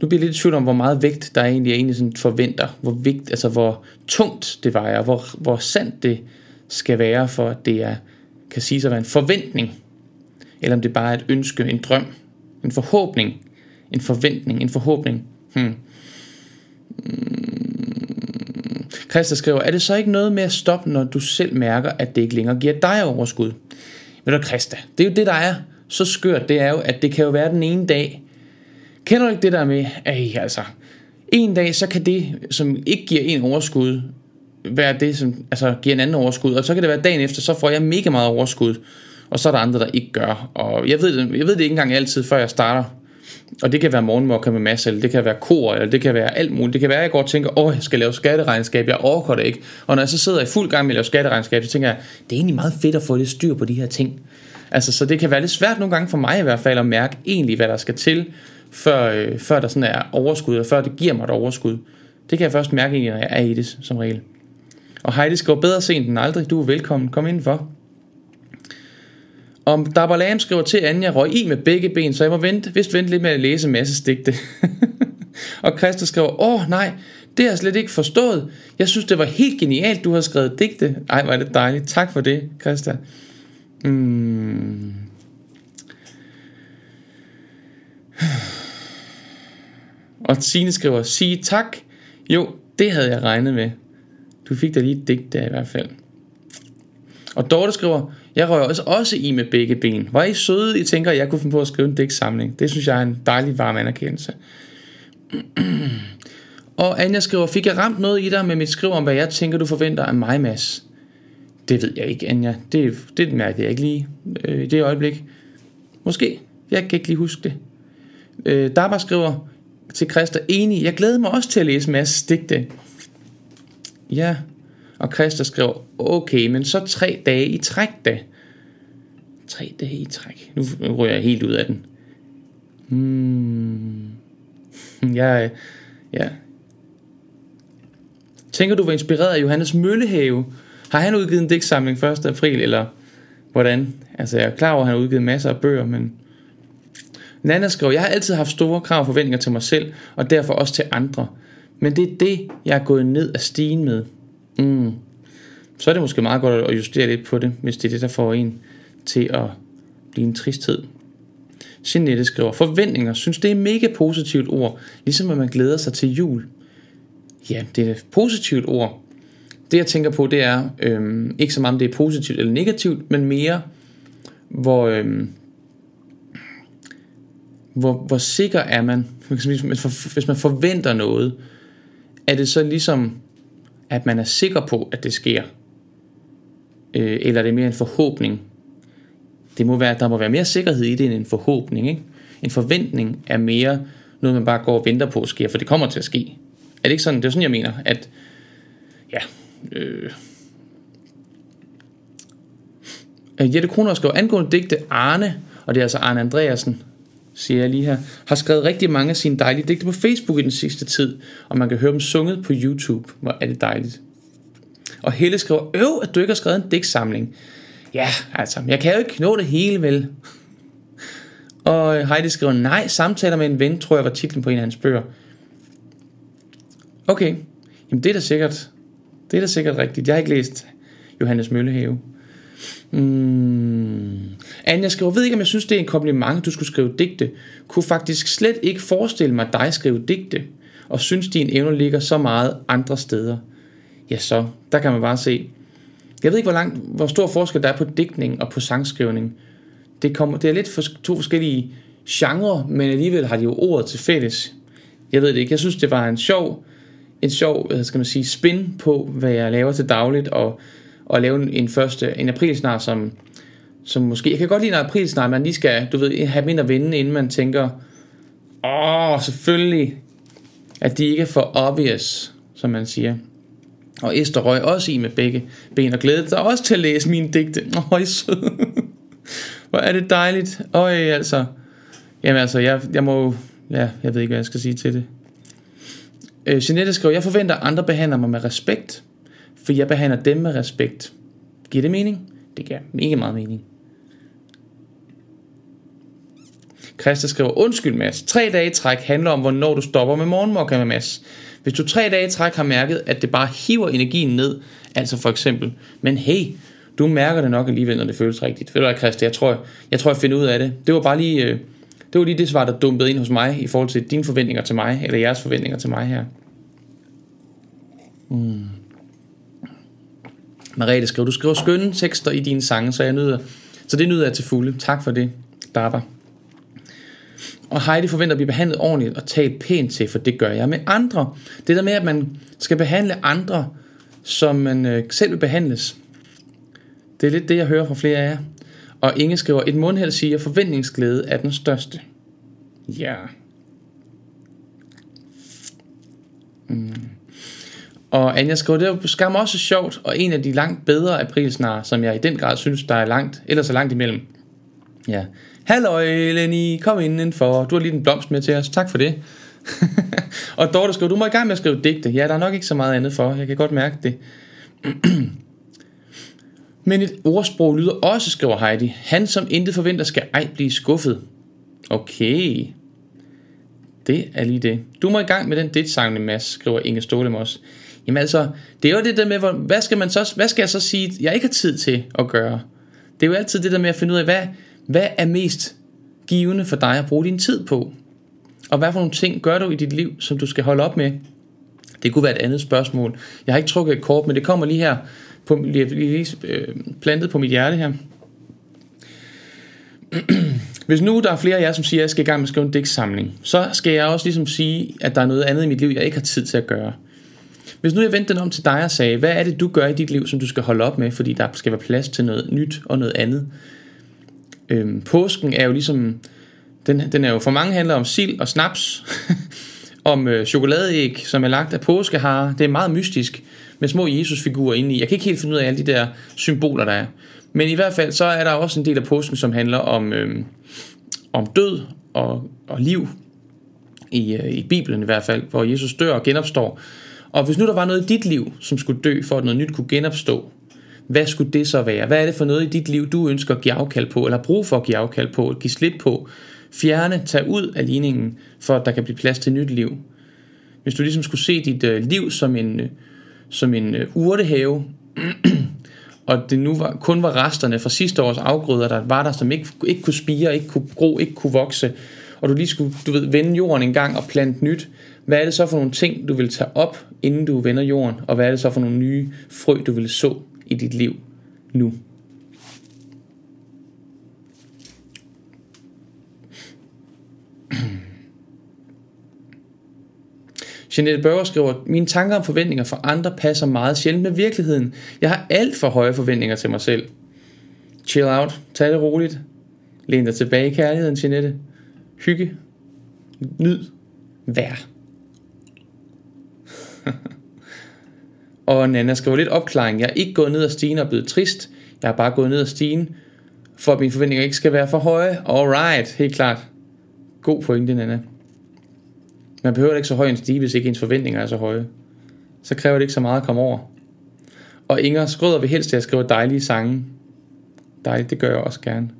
nu bliver jeg lidt i tvivl om, hvor meget vægt der egentlig er egentlig sådan forventer. Hvor vægt, altså hvor tungt det vejer. Hvor, hvor sandt det skal være, for at det er, kan sige at være en forventning. Eller om det bare er et ønske, en drøm, en forhåbning, en forventning, en forhåbning. Hmm. hmm. Christa skriver, er det så ikke noget med at stoppe, når du selv mærker, at det ikke længere giver dig overskud? Ved du, Christa, det er jo det, der er så skørt, det er jo, at det kan jo være den ene dag. Kender du ikke det der med, at altså, en dag, så kan det, som ikke giver en overskud, være det, som altså, giver en anden overskud, og så kan det være dagen efter, så får jeg mega meget overskud, og så er der andre, der ikke gør. Og jeg ved, jeg ved det ikke engang altid, før jeg starter og det kan være morgenmokker med masse, eller det kan være kor, eller det kan være alt muligt. Det kan være, at jeg går og tænker, åh, jeg skal lave skatteregnskab, jeg overgår det ikke. Og når jeg så sidder i fuld gang med at lave skatteregnskab, så tænker jeg, det er egentlig meget fedt at få lidt styr på de her ting. Altså, så det kan være lidt svært nogle gange for mig i hvert fald at mærke egentlig, hvad der skal til, før, øh, før der sådan er overskud, og før det giver mig et overskud. Det kan jeg først mærke egentlig, når jeg er i det, som regel. Og Heidi skriver bedre sent end aldrig. Du er velkommen. Kom indenfor. Om Dabalam skriver til Anja, røg i med begge ben, så jeg må vente, vist vente lidt med at læse en masse stigte. og Christa skriver, åh nej, det har jeg slet ikke forstået. Jeg synes, det var helt genialt, du har skrevet digte. Ej, var det dejligt. Tak for det, Christa. Mm. Og Signe skriver, sige tak. Jo, det havde jeg regnet med. Du fik da lige et digt der i hvert fald. Og Dorte skriver, jeg rører også, også i med begge ben. Var I søde, I tænker, at jeg kunne finde på at skrive en digtsamling? Det synes jeg er en dejlig varm anerkendelse. Og Anja skriver, fik jeg ramt noget i dig med mit skriv om, hvad jeg tænker, du forventer af mig, Mads? Det ved jeg ikke, Anja. Det, det mærker jeg ikke lige øh, i det øjeblik. Måske. Jeg kan ikke lige huske det. Øh, Dabba skriver til Christa, enig, jeg glæder mig også til at læse Mads digte. Ja, og Christa skriver, okay, men så tre dage i træk da. Tre dage i træk. Nu ryger jeg helt ud af den. Hmm. Jeg, ja. Tænker du var inspireret af Johannes Møllehave? Har han udgivet en digtsamling 1. april, eller hvordan? Altså jeg er klar over, at han har udgivet masser af bøger, men... Nana skriver, jeg har altid haft store krav og forventninger til mig selv, og derfor også til andre. Men det er det, jeg er gået ned af stigen med. Mm. Så er det måske meget godt at justere lidt på det, hvis det er det, der får en til at blive en tristhed. Jeanette skriver, forventninger, synes det er et mega positivt ord, ligesom at man glæder sig til jul. Ja, det er et positivt ord. Det jeg tænker på, det er øhm, ikke så meget om det er positivt eller negativt, men mere, hvor, øhm, hvor, hvor sikker er man, hvis man forventer noget, er det så ligesom at man er sikker på, at det sker? Øh, eller er det mere en forhåbning? Det må være, der må være mere sikkerhed i det end en forhåbning. Ikke? En forventning er mere noget, man bare går og venter på sker, for det kommer til at ske. Er det ikke sådan? Det er sådan, jeg mener, at ja, øh, Jette Kroner skriver angående digte Arne, og det er altså Arne Andreasen, siger jeg lige her, har skrevet rigtig mange af sine dejlige digte på Facebook i den sidste tid, og man kan høre dem sunget på YouTube. Hvor er det dejligt. Og Helle skriver, øv, at du ikke har skrevet en digtsamling. Ja, altså, jeg kan jo ikke nå det hele, vel? Og Heidi skriver, nej, samtaler med en ven, tror jeg var titlen på en af hans bøger. Okay, jamen det er da sikkert, det er da sikkert rigtigt. Jeg har ikke læst Johannes Møllehave. Mm. Anja skriver, ved ikke om jeg synes det er en kompliment du skulle skrive digte Kunne faktisk slet ikke forestille mig dig skrive digte Og synes din evne ligger så meget andre steder Ja så, der kan man bare se Jeg ved ikke hvor, langt, hvor stor forskel der er på digtning og på sangskrivning det, kommer, det er lidt for, to forskellige genre, men alligevel har de jo ordet til fælles. Jeg ved det ikke. Jeg synes, det var en sjov, en sjov, hvad skal man sige, spin på, hvad jeg laver til dagligt, og, og lave en første, en aprilsnar, som, som måske, jeg kan godt lide en aprilsnar, man lige skal, du ved, have mindre vinde, inden man tænker, åh, selvfølgelig, at de ikke er for obvious, som man siger. Og Esther røg også i med begge ben og glædede sig også til at læse mine digte. Øj, sød. Hvor er det dejligt. Øj, altså. Jamen altså, jeg, jeg må Ja, jeg ved ikke, hvad jeg skal sige til det. Øh, Jeanette skriver, jeg forventer, at andre behandler mig med respekt, for jeg behandler dem med respekt. Giver det mening? Det giver mega meget mening. Christa skriver, undskyld Mads, tre dage i træk handler om, hvornår du stopper med morgenmokka med Mads. Hvis du tre dage i træk har mærket, at det bare hiver energien ned, altså for eksempel, men hey, du mærker det nok alligevel, når det føles rigtigt. Ved du hvad, Christa, jeg tror, jeg, tror, jeg finder ud af det. Det var bare lige, øh, det var lige det svar, der dumpede ind hos mig, i forhold til dine forventninger til mig, eller jeres forventninger til mig her. Mm. Marete skriver, du skriver skønne tekster i dine sange, så jeg nyder, så det nyder jeg til fulde. Tak for det, Daba. Og Heidi forventer at blive behandlet ordentligt og talt pænt til, for det gør jeg med andre. Det der med, at man skal behandle andre, som man øh, selv vil behandles. Det er lidt det, jeg hører fra flere af jer. Og Inge skriver, et mundhæld siger, forventningsglæde er den største. Ja. Mm. Og Anja skriver, det var skam også sjovt, og en af de langt bedre aprilsnar, som jeg i den grad synes, der er langt, eller så langt imellem. Ja. Halløj, Lenny, kom indenfor. Du har lige en blomst med til os. Tak for det. og Dorte skriver, du må i gang med at skrive digte. Ja, der er nok ikke så meget andet for. Jeg kan godt mærke det. Men et ordsprog lyder også, skriver Heidi. Han som intet forventer skal ej blive skuffet. Okay. Det er lige det. Du må i gang med den dit sangne, Mads, skriver Inge Stålem også. Jamen altså, det er jo det der med, hvor, hvad, skal man så, hvad skal jeg så sige, jeg ikke har tid til at gøre? Det er jo altid det der med at finde ud af, hvad, hvad er mest givende for dig at bruge din tid på? Og hvad for nogle ting gør du i dit liv, som du skal holde op med? Det kunne være et andet spørgsmål. Jeg har ikke trukket et kort, men det kommer lige her på, lige, lige øh, plantet på mit hjerte her. Hvis nu der er flere af jer, som siger, at jeg skal i gang med at skrive en digtsamling, så skal jeg også ligesom sige, at der er noget andet i mit liv, jeg ikke har tid til at gøre. Hvis nu jeg vendte den om til dig og sagde, hvad er det, du gør i dit liv, som du skal holde op med, fordi der skal være plads til noget nyt og noget andet. Øhm, påsken er jo ligesom, den, den er jo for mange handler om sild og snaps, om øh, chokoladeæg, som er lagt af påskeharer. Det er meget mystisk med små Jesusfigurer inde i. Jeg kan ikke helt finde ud af alle de der symboler, der er. Men i hvert fald, så er der også en del af påsken, som handler om, øh, om død og, og liv. I, øh, I Bibelen i hvert fald, hvor Jesus dør og genopstår. Og hvis nu der var noget i dit liv, som skulle dø, for at noget nyt kunne genopstå, hvad skulle det så være? Hvad er det for noget i dit liv, du ønsker at give afkald på, eller brug for at give afkald på, give slip på, fjerne, tage ud af ligningen, for at der kan blive plads til nyt liv? Hvis du ligesom skulle se dit øh, liv som en, øh, som en øh, urtehave, og det nu var, kun var resterne fra sidste års afgrøder, der var der, som ikke, ikke kunne spire, ikke kunne gro, ikke kunne vokse, og du lige skulle du ved, vende jorden en gang og plante nyt, hvad er det så for nogle ting, du vil tage op, inden du vender jorden, og hvad er det så for nogle nye frø, du vil så i dit liv nu? Jeanette Børger skriver, mine tanker og forventninger for andre passer meget sjældent med virkeligheden. Jeg har alt for høje forventninger til mig selv. Chill out. Tag det roligt. Læn dig tilbage i kærligheden, Jeanette. Hygge. Nyd. Vær. og Nana skriver lidt opklaring. Jeg er ikke gået ned ad stigen og blevet trist. Jeg er bare gået ned ad stigen, for at mine forventninger ikke skal være for høje. Alright, helt klart. God pointe, Nana. Man behøver ikke så høj en stige, hvis ikke ens forventninger er så høje. Så kræver det ikke så meget at komme over. Og Inger skrøder vil helst, at jeg skriver dejlige sange. Dejligt, det gør jeg også gerne.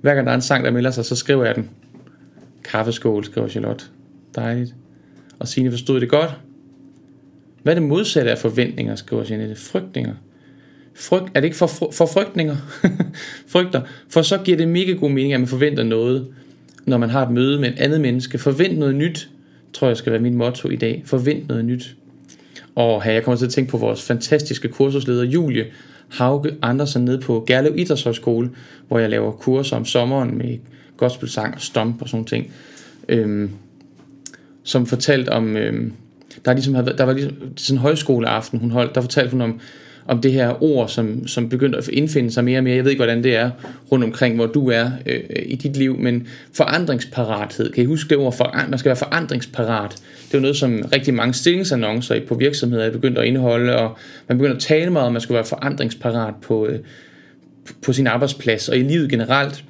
Hver gang der er en sang, der melder sig, så skriver jeg den. Kaffeskål, skriver Charlotte. Dejligt. Og Signe forstod det godt. Hvad er det modsatte af forventninger, skriver Jeanette? Frygtninger. Frygt, er det ikke for, for frygtninger? Frygter. For så giver det mega god mening, at man forventer noget, når man har et møde med et andet menneske. Forvent noget nyt, tror jeg skal være mit motto i dag. Forvent noget nyt. Og her, jeg kommer til at tænke på vores fantastiske kursusleder Julie Hauke Andersen nede på Gerlev Idrætshøjskole, hvor jeg laver kurser om sommeren med gospelsang og stomp og sådan ting. Øhm, som fortalte om, øhm, der, ligesom havde, ligesom, der var ligesom sådan en højskoleaften, hun holdt, der fortalte hun om, om det her ord, som, som begyndte at indfinde sig mere og mere. Jeg ved ikke, hvordan det er rundt omkring, hvor du er øh, i dit liv, men forandringsparathed. Kan I huske det ord? For, man skal være forandringsparat. Det er jo noget, som rigtig mange stillingsannoncer på virksomheder er begyndt at indeholde, og man begynder at tale meget om, at man skal være forandringsparat på, øh, på sin arbejdsplads og i livet generelt.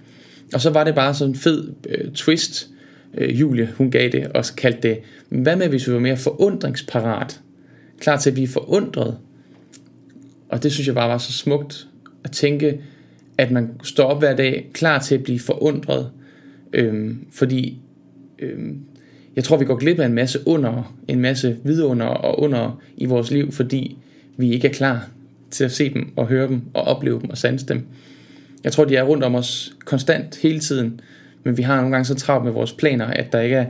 Og så var det bare sådan en fed øh, twist, øh, Julie hun gav det, og kaldte det, hvad med hvis vi var mere forundringsparat? Klar til at blive forundret og det synes jeg bare var så smukt at tænke, at man står op hver dag klar til at blive forundret. Øhm, fordi øhm, jeg tror, vi går glip af en masse under, en masse vidunder og under i vores liv, fordi vi ikke er klar til at se dem og høre dem og opleve dem og sanse dem. Jeg tror, de er rundt om os konstant hele tiden, men vi har nogle gange så travlt med vores planer, at der ikke er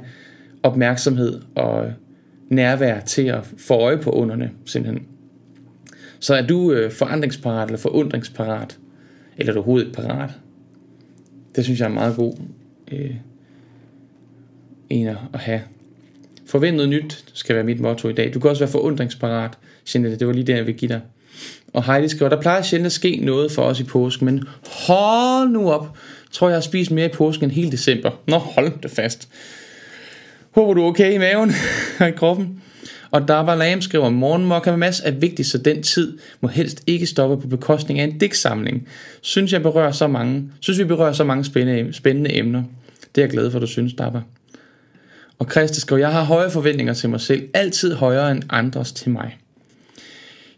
opmærksomhed og nærvær til at få øje på underne, simpelthen. Så er du øh, forandringsparat eller forundringsparat, eller er du overhovedet parat? Det synes jeg er meget god øh, en at have. Forvent noget nyt skal være mit motto i dag. Du kan også være forundringsparat, Jeanette. Det var lige det, jeg vil give dig. Og Heidi skriver, der plejer sjældent at ske noget for os i påsken, men hold nu op. Tror, jeg har spist mere i påsken end hele december. Nå, hold det fast. Håber du er okay i maven og i kroppen. Og Darba Lam skriver, morgenmokka med mass er vigtigt, så den tid må helst ikke stoppe på bekostning af en digtsamling. Synes jeg berører så mange, synes vi berører så mange spændende, spændende emner. Det er jeg glad for, du synes, Dabba. Og Christa skriver, jeg har høje forventninger til mig selv, altid højere end andres til mig.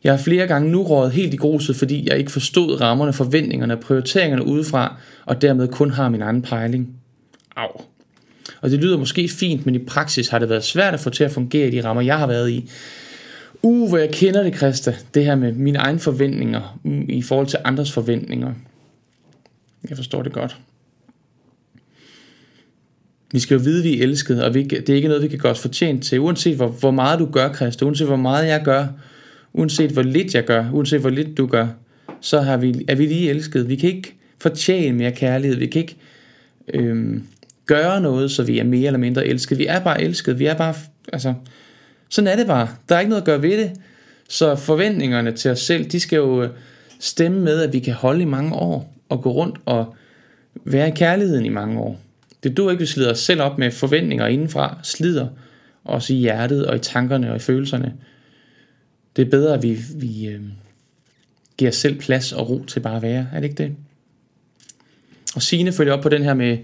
Jeg har flere gange nu rådet helt i gruset, fordi jeg ikke forstod rammerne, forventningerne og prioriteringerne udefra, og dermed kun har min egen pejling. Au. Og det lyder måske fint, men i praksis har det været svært at få til at fungere i de rammer, jeg har været i. Uh, hvor jeg kender det, Christa. Det her med mine egne forventninger mm, i forhold til andres forventninger. Jeg forstår det godt. Vi skal jo vide, at vi er elskede, og vi, det er ikke noget, vi kan gøre os fortjent til. Uanset hvor, hvor meget du gør, Christa, uanset hvor meget jeg gør, uanset hvor lidt jeg gør, uanset hvor lidt du gør, så har vi, er vi lige elskede. Vi kan ikke fortjene mere kærlighed. Vi kan ikke øhm, gøre noget, så vi er mere eller mindre elsket. Vi er bare elsket. Vi er bare, altså, sådan er det bare. Der er ikke noget at gøre ved det. Så forventningerne til os selv, de skal jo øh, stemme med, at vi kan holde i mange år, og gå rundt og være i kærligheden i mange år. Det du ikke, vi slider os selv op med forventninger indenfra, slider os i hjertet og i tankerne og i følelserne. Det er bedre, at vi, vi øh, giver os selv plads og ro til bare at være. Er det ikke det? Og Signe følger op på den her med,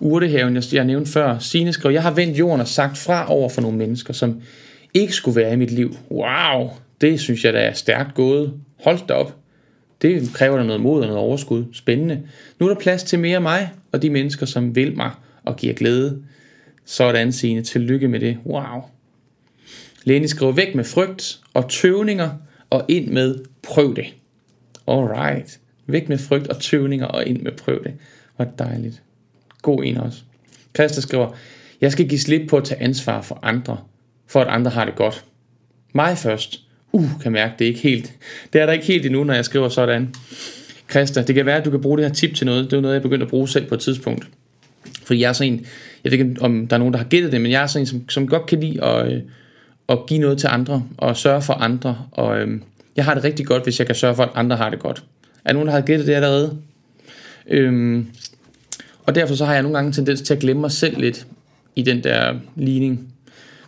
urtehaven, jeg, jeg nævnte før, Signe skrev, jeg har vendt jorden og sagt fra over for nogle mennesker, som ikke skulle være i mit liv. Wow, det synes jeg da er stærkt gået. Hold da op. Det kræver der noget mod og noget overskud. Spændende. Nu er der plads til mere af mig og de mennesker, som vil mig og giver glæde. Sådan, Signe. Tillykke med det. Wow. Lene skriver væk med frygt og tøvninger og ind med prøv det. Alright. Væk med frygt og tøvninger og ind med prøv det. Hvor dejligt. God en også. Christa skriver, jeg skal give slip på at tage ansvar for andre, for at andre har det godt. Mig først. Uh, kan mærke, det er ikke helt. Det er der ikke helt endnu, når jeg skriver sådan. Christa, det kan være, at du kan bruge det her tip til noget. Det er noget, jeg begyndte at bruge selv på et tidspunkt. Fordi jeg er sådan en, jeg ved ikke, om der er nogen, der har gættet det, men jeg er sådan en, som, som godt kan lide at, øh, at give noget til andre, og sørge for andre. Og øh, jeg har det rigtig godt, hvis jeg kan sørge for, at andre har det godt. Er der nogen, der har gættet det allerede? Øh, og derfor så har jeg nogle gange tendens til at glemme mig selv lidt i den der ligning.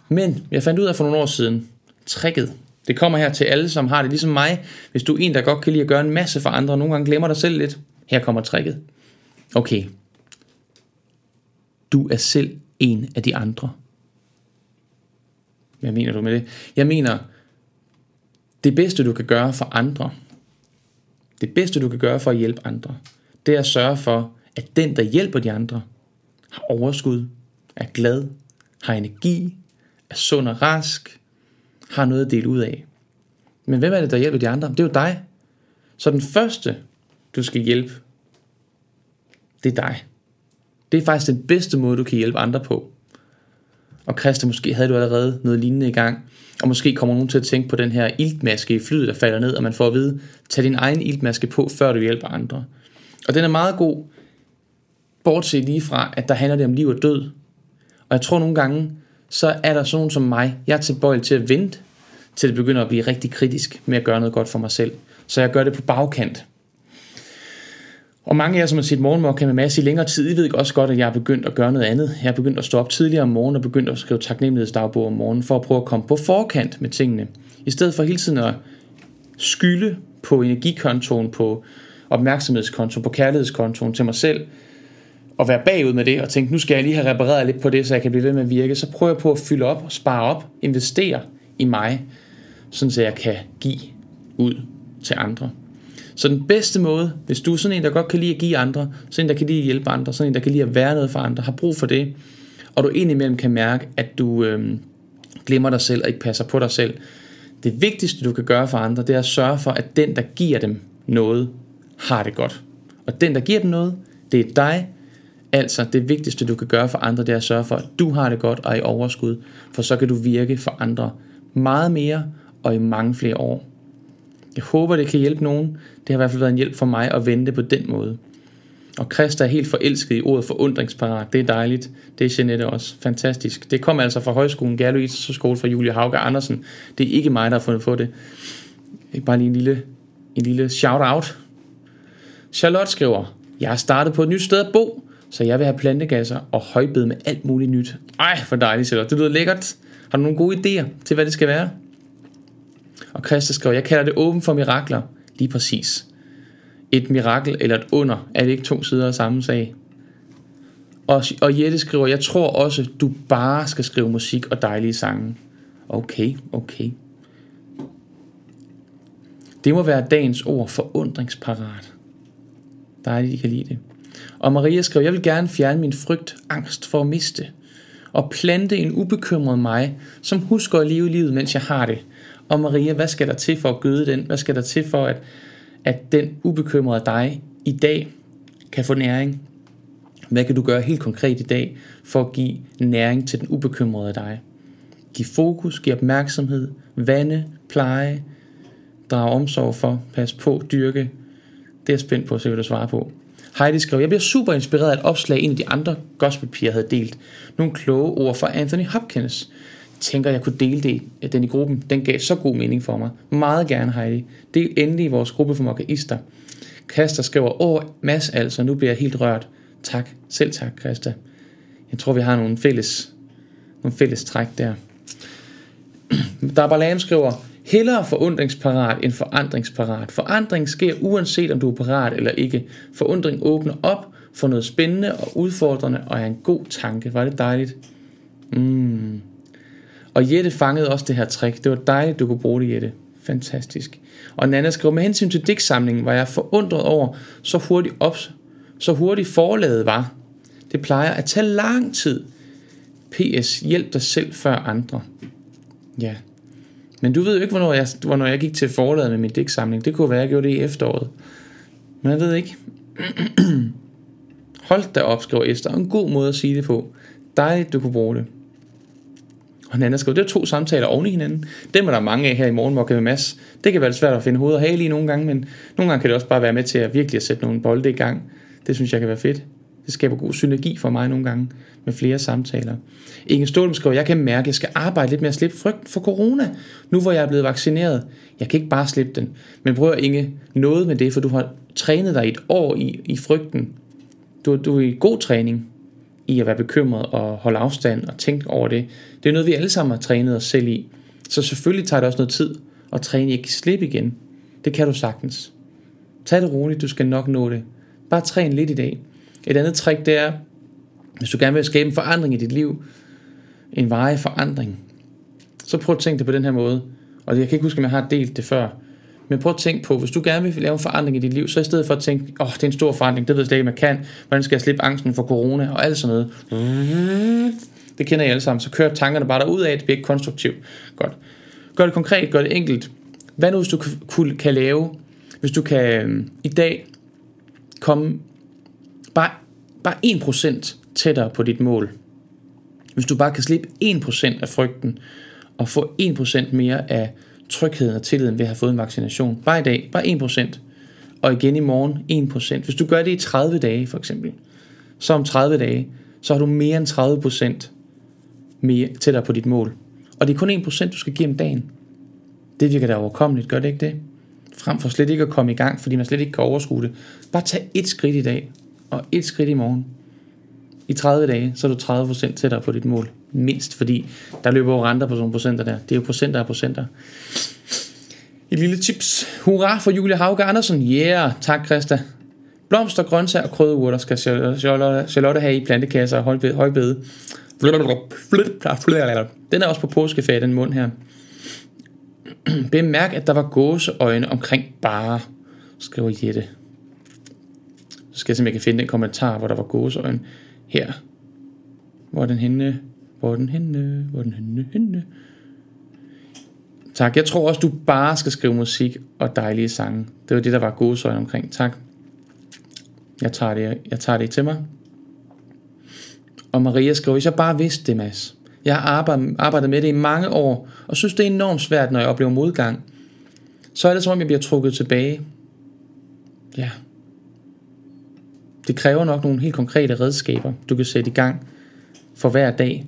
Men jeg fandt ud af for nogle år siden, tricket, det kommer her til alle, som har det ligesom mig. Hvis du er en, der godt kan lide at gøre en masse for andre, og nogle gange glemmer dig selv lidt, her kommer tricket. Okay. Du er selv en af de andre. Hvad mener du med det? Jeg mener, det bedste du kan gøre for andre, det bedste du kan gøre for at hjælpe andre, det er at sørge for, at den, der hjælper de andre, har overskud, er glad, har energi, er sund og rask, har noget at dele ud af. Men hvem er det, der hjælper de andre? Det er jo dig. Så den første, du skal hjælpe, det er dig. Det er faktisk den bedste måde, du kan hjælpe andre på. Og Christa, måske havde du allerede noget lignende i gang. Og måske kommer nogen til at tænke på den her iltmaske i flyet, der falder ned, og man får at vide, tag din egen iltmaske på, før du hjælper andre. Og den er meget god Bortset lige fra, at der handler det om liv og død. Og jeg tror nogle gange, så er der sådan nogen som mig, jeg er tilbøjelig til at vente, til det begynder at blive rigtig kritisk med at gøre noget godt for mig selv. Så jeg gør det på bagkant. Og mange af jer, som har set morgenmokka med masse i længere tid, I ved også godt, at jeg er begyndt at gøre noget andet. Jeg er begyndt at stå op tidligere om morgenen og begyndt at skrive taknemmelighedsdagbog om morgenen, for at prøve at komme på forkant med tingene. I stedet for hele tiden at skylde på energikontoen, på opmærksomhedskontoen, på kærlighedskontoen til mig selv, og være bagud med det, og tænke, nu skal jeg lige have repareret lidt på det, så jeg kan blive ved med at virke, så prøver jeg på at fylde op, spare op, investere i mig, sådan så jeg kan give ud til andre. Så den bedste måde, hvis du er sådan en, der godt kan lide at give andre, sådan en, der kan lide at hjælpe andre, sådan en, der kan lide at være noget for andre, har brug for det, og du indimellem kan mærke, at du øh, glemmer dig selv og ikke passer på dig selv. Det vigtigste, du kan gøre for andre, det er at sørge for, at den, der giver dem noget, har det godt. Og den, der giver dem noget, det er dig. Altså, det vigtigste, du kan gøre for andre, det er at sørge for, at du har det godt og er i overskud. For så kan du virke for andre meget mere og i mange flere år. Jeg håber, det kan hjælpe nogen. Det har i hvert fald været en hjælp for mig at vente på den måde. Og Christa er helt forelsket i ordet forundringsparat. Det er dejligt. Det er Jeanette også. Fantastisk. Det kom altså fra højskolen Gerlo skole fra Julie Hauke Andersen. Det er ikke mig, der har fundet på det. Bare lige en lille, en lille shout-out. Charlotte skriver, jeg har startet på et nyt sted at bo, så jeg vil have plantegasser og højbed med alt muligt nyt. Ej, for dejligt, Charlotte. Det lyder lækkert. Har du nogle gode idéer til, hvad det skal være? Og Christa skriver, jeg kalder det åben for mirakler. Lige præcis. Et mirakel eller et under, er det ikke to sider af samme sag? Og, og Jette skriver, jeg tror også, du bare skal skrive musik og dejlige sange. Okay, okay. Det må være dagens ord forundringsparat. Dejligt, I kan lide det. Og Maria skrev, jeg vil gerne fjerne min frygt, angst for at miste. Og plante en ubekymret mig, som husker at leve livet, mens jeg har det. Og Maria, hvad skal der til for at gøde den? Hvad skal der til for, at, at den ubekymrede dig i dag kan få næring? Hvad kan du gøre helt konkret i dag for at give næring til den ubekymrede dig? Giv fokus, giv opmærksomhed, vande, pleje, drage omsorg for, pas på, dyrke. Det er jeg spændt på, at se, hvad du svarer på. Heidi skrev, jeg bliver super inspireret af et opslag, en af de andre gospelpiger havde delt. Nogle kloge ord fra Anthony Hopkins tænker, jeg kunne dele det, øh, den i gruppen. Den gav så god mening for mig. Meget gerne, Heidi. Del endelig i vores gruppe for mokkaister. Kaster skriver, åh, Mads altså, nu bliver jeg helt rørt. Tak. Selv tak, Christa. Jeg tror, vi har nogle fælles, nogle fælles træk der. Dabalam skriver, hellere forundringsparat end forandringsparat. Forandring sker uanset om du er parat eller ikke. Forundring åbner op for noget spændende og udfordrende og er en god tanke. Var det dejligt? Mm. Og Jette fangede også det her trick. Det var dejligt, du kunne bruge det, Jette. Fantastisk. Og Nana skrev, med hensyn til digtsamlingen var jeg forundret over, så hurtigt, op, så hurtigt forlaget var. Det plejer at tage lang tid. PS, hjælp dig selv før andre. Ja. Men du ved jo ikke, hvornår jeg, hvornår jeg gik til forladet med min digtsamling. Det kunne være, at jeg gjorde det i efteråret. Men jeg ved ikke. Hold da op, skriver Esther. En god måde at sige det på. Dejligt, du kunne bruge det. Og Nana skrev, det er to samtaler oven i hinanden. Dem er der mange af her i morgen, med Mads. Det kan være svært at finde hoved og hale i nogle gange, men nogle gange kan det også bare være med til at virkelig at sætte nogle bolde i gang. Det synes jeg kan være fedt. Det skaber god synergi for mig nogle gange med flere samtaler. Ingen Stolm skriver, jeg kan mærke, at jeg skal arbejde lidt med at slippe frygten for corona, nu hvor jeg er blevet vaccineret. Jeg kan ikke bare slippe den. Men prøv at Inge noget med det, for du har trænet dig et år i, i frygten. Du, du er i god træning i at være bekymret og holde afstand og tænke over det. Det er noget, vi alle sammen har trænet os selv i. Så selvfølgelig tager det også noget tid at træne i at slippe igen. Det kan du sagtens. Tag det roligt, du skal nok nå det. Bare træn lidt i dag. Et andet trick, det er, hvis du gerne vil skabe en forandring i dit liv, en varig forandring, så prøv at tænke det på den her måde. Og jeg kan ikke huske, om jeg har delt det før. Men prøv at tænke på, hvis du gerne vil lave en forandring i dit liv, så i stedet for at tænke, åh, oh, det er en stor forandring, det ved jeg slet ikke, man jeg kan. Hvordan skal jeg slippe angsten for corona og alt sådan noget. Mm-hmm. Det kender I alle sammen. Så kør tankerne bare derud af, det bliver ikke konstruktivt. Godt. Gør det konkret, gør det enkelt. Hvad nu, hvis du kan, kan lave, hvis du kan øhm, i dag komme bare, bare 1% tættere på dit mål. Hvis du bare kan slippe 1% af frygten, og få 1% mere af trygheden og tilliden ved at have fået en vaccination. Bare i dag, bare 1%. Og igen i morgen 1%. Hvis du gør det i 30 dage for eksempel, så om 30 dage, så har du mere end 30% mere tættere på dit mål. Og det er kun 1% du skal give om dagen. Det virker da overkommeligt, gør det ikke det? Frem for slet ikke at komme i gang, fordi man slet ikke kan overskue det. Bare tag et skridt i dag, og et skridt i morgen. I 30 dage, så er du 30% tættere på dit mål. Mindst, fordi der løber jo renter på sådan nogle procenter der. Det er jo procenter af procenter. Et lille tips. Hurra for Julia Hauge Andersen. Yeah, tak Christa. Blomster, grøntsager og krydderurter skal Charlotte have i plantekasser og højbede. Den er også på påskefag, den mund her. Bemærk, at der var gåseøjne omkring bare, skriver Jette. Så skal jeg se, om jeg kan finde den kommentar, hvor der var gåseøjne. Her. Hvor er den henne? Hvor er den henne? Hvor er den henne? henne? Tak. Jeg tror også, du bare skal skrive musik og dejlige sange. Det var det, der var gåseøjne omkring. Tak. Jeg tager det, jeg tager det til mig. Og Maria skriver, hvis jeg bare vidste det, Mads. Jeg har arbejdet, arbejdet med det i mange år, og synes, det er enormt svært, når jeg oplever modgang. Så er det som om, jeg bliver trukket tilbage. Ja. Det kræver nok nogle helt konkrete redskaber, du kan sætte i gang for hver dag.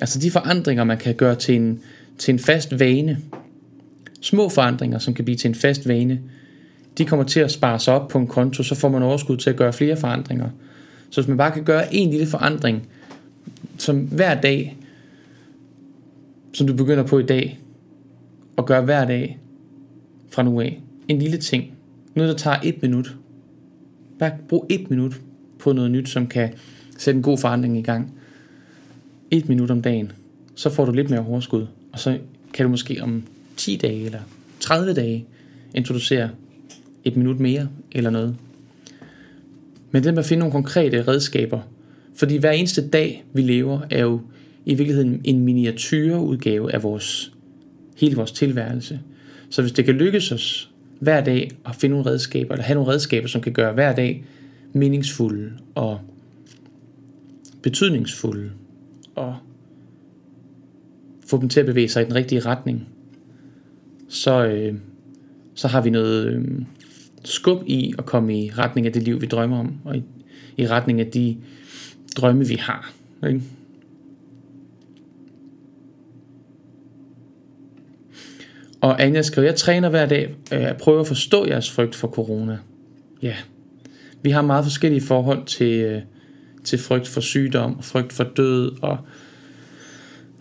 altså de forandringer, man kan gøre til en, til en fast vane. Små forandringer, som kan blive til en fast vane, de kommer til at spare sig op på en konto, så får man overskud til at gøre flere forandringer. Så hvis man bare kan gøre en lille forandring, som hver dag, som du begynder på i dag, og gør hver dag fra nu af. En lille ting. Noget, der tager et minut. Bare brug et minut på noget nyt, som kan sætte en god forandring i gang. Et minut om dagen. Så får du lidt mere overskud. Og så kan du måske om 10 dage eller 30 dage introducere et minut mere eller noget. Men det med at finde nogle konkrete redskaber, fordi hver eneste dag, vi lever, er jo i virkeligheden en miniatyrudgave af vores, hele vores tilværelse. Så hvis det kan lykkes os hver dag at finde nogle redskaber, eller have nogle redskaber, som kan gøre hver dag meningsfulde og betydningsfulde, og få dem til at bevæge sig i den rigtige retning, så, øh, så har vi noget øh, skub i at komme i retning af det liv, vi drømmer om, og i, i retning af de drømme, vi har. Ikke? Og Anja skriver, jeg træner hver dag, øh, at prøve at forstå jeres frygt for corona. Ja, vi har meget forskellige forhold til, øh, til frygt for sygdom, og frygt for død, og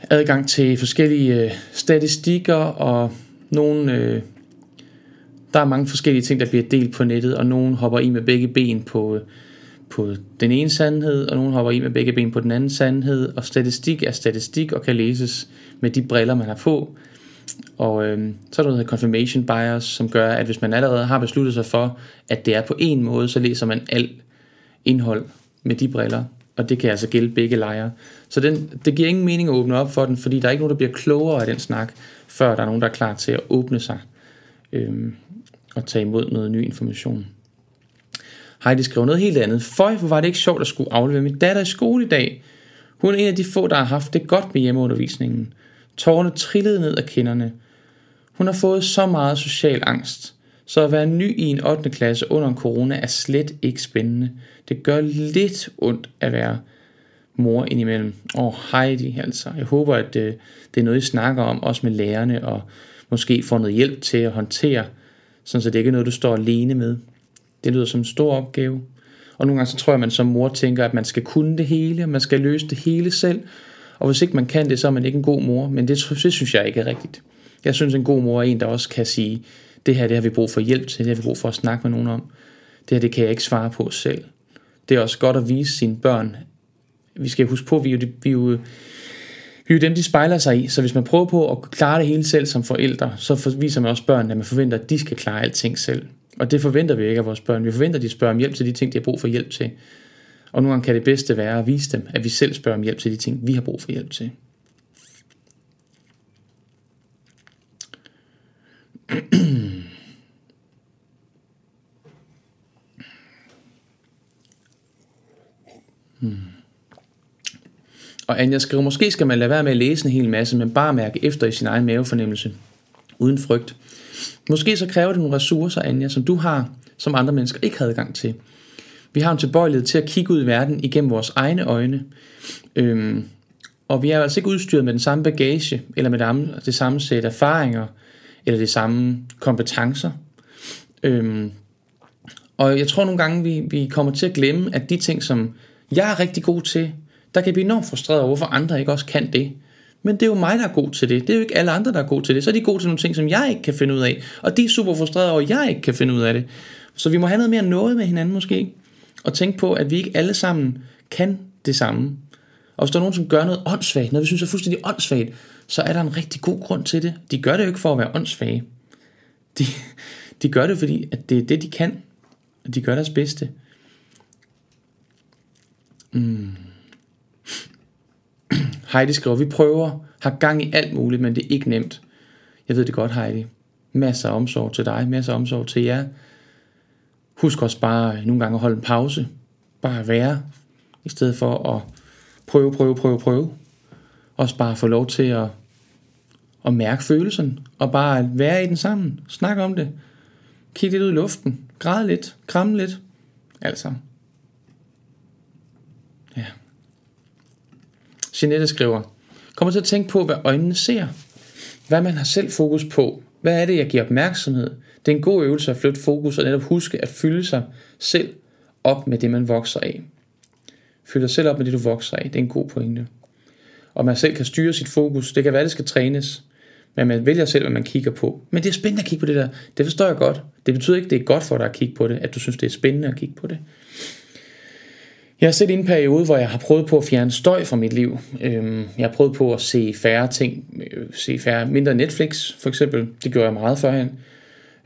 adgang til forskellige øh, statistikker, og nogle, øh, der er mange forskellige ting, der bliver delt på nettet, og nogen hopper i med begge ben på, på den ene sandhed, og nogen hopper i med begge ben på den anden sandhed, og statistik er statistik og kan læses med de briller, man har på. Og øh, så er der noget confirmation bias, som gør, at hvis man allerede har besluttet sig for, at det er på en måde, så læser man alt indhold med de briller, og det kan altså gælde begge lejre. Så den, det giver ingen mening at åbne op for den, fordi der er ikke nogen, der bliver klogere af den snak, før der er nogen, der er klar til at åbne sig øh, og tage imod noget ny information. Heidi skrev noget helt andet. Føj, hvor var det ikke sjovt at skulle aflevere min datter i skole i dag. Hun er en af de få, der har haft det godt med hjemmeundervisningen. Tårerne trillede ned af kinderne. Hun har fået så meget social angst, så at være ny i en 8. klasse under en corona er slet ikke spændende. Det gør lidt ondt at være mor indimellem. Åh, oh, Heidi altså. Jeg håber, at det, det er noget, I snakker om, også med lærerne, og måske får noget hjælp til at håndtere, sådan så det ikke er noget, du står alene med. Det lyder som en stor opgave. Og nogle gange så tror jeg, at man som mor tænker, at man skal kunne det hele, og man skal løse det hele selv. Og hvis ikke man kan det, så er man ikke en god mor. Men det, det synes jeg ikke er rigtigt. Jeg synes, en god mor er en, der også kan sige, det her det har vi brug for hjælp til, det har vi brug for at snakke med nogen om. Det her det kan jeg ikke svare på selv. Det er også godt at vise sine børn. Vi skal huske på, at vi er jo, vi er jo, vi er jo dem, de spejler sig i. Så hvis man prøver på at klare det hele selv som forældre, så viser man også børnene, at man forventer, at de skal klare alting selv. Og det forventer vi ikke af vores børn. Vi forventer, at de spørger om hjælp til de ting, de har brug for hjælp til. Og nogle gange kan det bedste være at vise dem, at vi selv spørger om hjælp til de ting, vi har brug for hjælp til. hmm. Og Anja skriver, måske skal man lade være med at læse en hel masse, men bare mærke efter i sin egen mavefornemmelse, uden frygt. Måske så kræver det nogle ressourcer, Anja, som du har, som andre mennesker ikke har adgang til. Vi har en tilbøjelighed til at kigge ud i verden igennem vores egne øjne. Øhm, og vi er altså ikke udstyret med den samme bagage, eller med det, det samme sæt erfaringer, eller det samme kompetencer. Øhm, og jeg tror nogle gange, vi, vi kommer til at glemme, at de ting, som jeg er rigtig god til, der kan blive enormt frustreret over, hvorfor andre ikke også kan det. Men det er jo mig, der er god til det. Det er jo ikke alle andre, der er god til det. Så er de gode til nogle ting, som jeg ikke kan finde ud af. Og de er super frustrerede over, at jeg ikke kan finde ud af det. Så vi må have noget mere noget med hinanden måske. Og tænke på, at vi ikke alle sammen kan det samme. Og hvis der er nogen, som gør noget åndssvagt, noget vi synes er fuldstændig åndssvagt, så er der en rigtig god grund til det. De gør det jo ikke for at være åndssvage. De, de gør det, fordi at det er det, de kan. Og de gør deres bedste. Mm. Heidi skriver, vi prøver, har gang i alt muligt, men det er ikke nemt. Jeg ved det godt, Heidi. Masser af omsorg til dig, masser af omsorg til jer. Husk også bare øh, nogle gange at holde en pause. Bare være, i stedet for at prøve, prøve, prøve, prøve. Også bare få lov til at, at mærke følelsen, og bare være i den sammen. Snak om det. Kig lidt ud i luften. Græd lidt. Kramme lidt. Altså. Ja. Jeanette skriver, kommer til at tænke på, hvad øjnene ser. Hvad man har selv fokus på. Hvad er det, jeg giver opmærksomhed? Det er en god øvelse at flytte fokus og netop huske at fylde sig selv op med det, man vokser af. Fylde dig selv op med det, du vokser af. Det er en god pointe. Og man selv kan styre sit fokus. Det kan være, det skal trænes. Men man vælger selv, hvad man kigger på. Men det er spændende at kigge på det der. Det forstår jeg godt. Det betyder ikke, det er godt for dig at kigge på det, at du synes, det er spændende at kigge på det. Jeg har set en periode, hvor jeg har prøvet på at fjerne støj fra mit liv. Øhm, jeg har prøvet på at se færre ting, øh, se færre, mindre Netflix for eksempel. Det gjorde jeg meget førhen.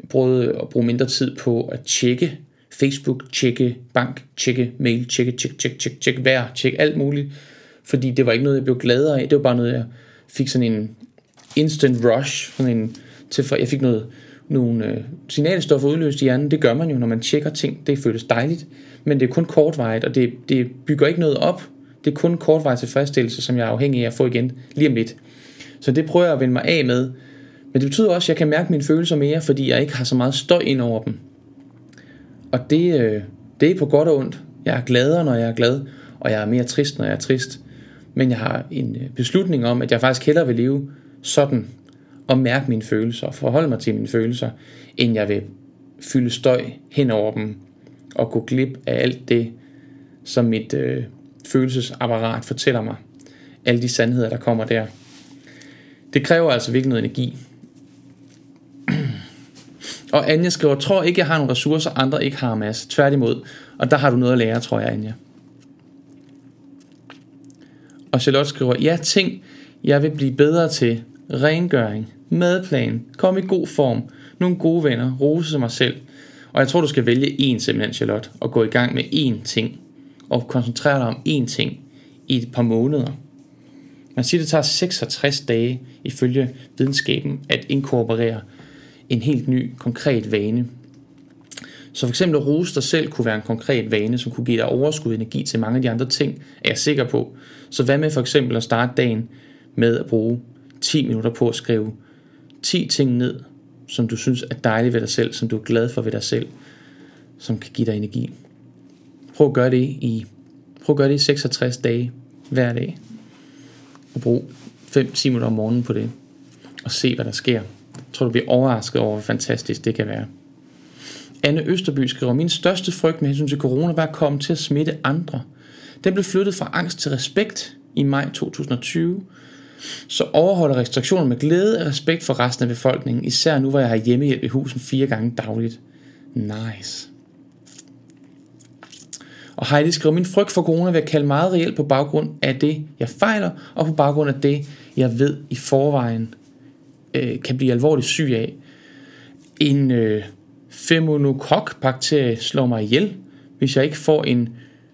Jeg prøvede at bruge mindre tid på at tjekke Facebook, tjekke bank, tjekke mail, tjekke, tjekke, tjekke, tjekke, tjekke vejr, tjekke alt muligt. Fordi det var ikke noget, jeg blev gladere af. Det var bare noget, jeg fik sådan en instant rush. Sådan en, til, jeg fik noget, nogle øh, signalstoffer udløst i hjernen. Det gør man jo, når man tjekker ting. Det føles dejligt men det er kun kortvarigt, og det, det bygger ikke noget op. Det er kun kortvarigt tilfredsstillelse, som jeg er afhængig af at få igen lige om lidt. Så det prøver jeg at vende mig af med. Men det betyder også, at jeg kan mærke mine følelser mere, fordi jeg ikke har så meget støj ind over dem. Og det, øh, det er på godt og ondt. Jeg er gladere, når jeg er glad, og jeg er mere trist, når jeg er trist. Men jeg har en øh, beslutning om, at jeg faktisk hellere vil leve sådan, og mærke mine følelser, og forholde mig til mine følelser, end jeg vil fylde støj hen over dem, og gå glip af alt det, som mit øh, følelsesapparat fortæller mig. Alle de sandheder, der kommer der. Det kræver altså virkelig noget energi. Og Anja skriver, tror ikke, jeg har nogle ressourcer, andre ikke har Mads. Tværtimod. Og der har du noget at lære, tror jeg, Anja. Og Charlotte skriver, ja, ting, jeg vil blive bedre til. Rengøring, madplan, kom i god form, nogle gode venner, rose mig selv – og jeg tror, du skal vælge én simpelthen, Charlotte, og gå i gang med én ting, og koncentrere dig om én ting i et par måneder. Man siger, det tager 66 dage ifølge videnskaben at inkorporere en helt ny, konkret vane. Så for eksempel at rose dig selv kunne være en konkret vane, som kunne give dig overskud energi til mange af de andre ting, er jeg sikker på. Så hvad med for eksempel at starte dagen med at bruge 10 minutter på at skrive 10 ting ned, som du synes er dejligt ved dig selv, som du er glad for ved dig selv, som kan give dig energi. Prøv at gøre det i, prøv at gøre det i 66 dage hver dag. Og brug 5-10 minutter om morgenen på det. Og se, hvad der sker. Tror, du bliver overrasket over, hvor fantastisk det kan være. Anne Østerby skriver, min største frygt med hensyn til corona var at komme til at smitte andre. Den blev flyttet fra angst til respekt i maj 2020, så overholder restriktioner med glæde og respekt for resten af befolkningen, især nu hvor jeg har hjemmehjælp i husen fire gange dagligt. Nice. Og Heidi skriver, min frygt for corona vil jeg kalde meget reelt på baggrund af det, jeg fejler, og på baggrund af det, jeg ved i forvejen øh, kan blive alvorligt syg af. En øh, femonokok-bakterie slår mig ihjel, hvis jeg ikke får en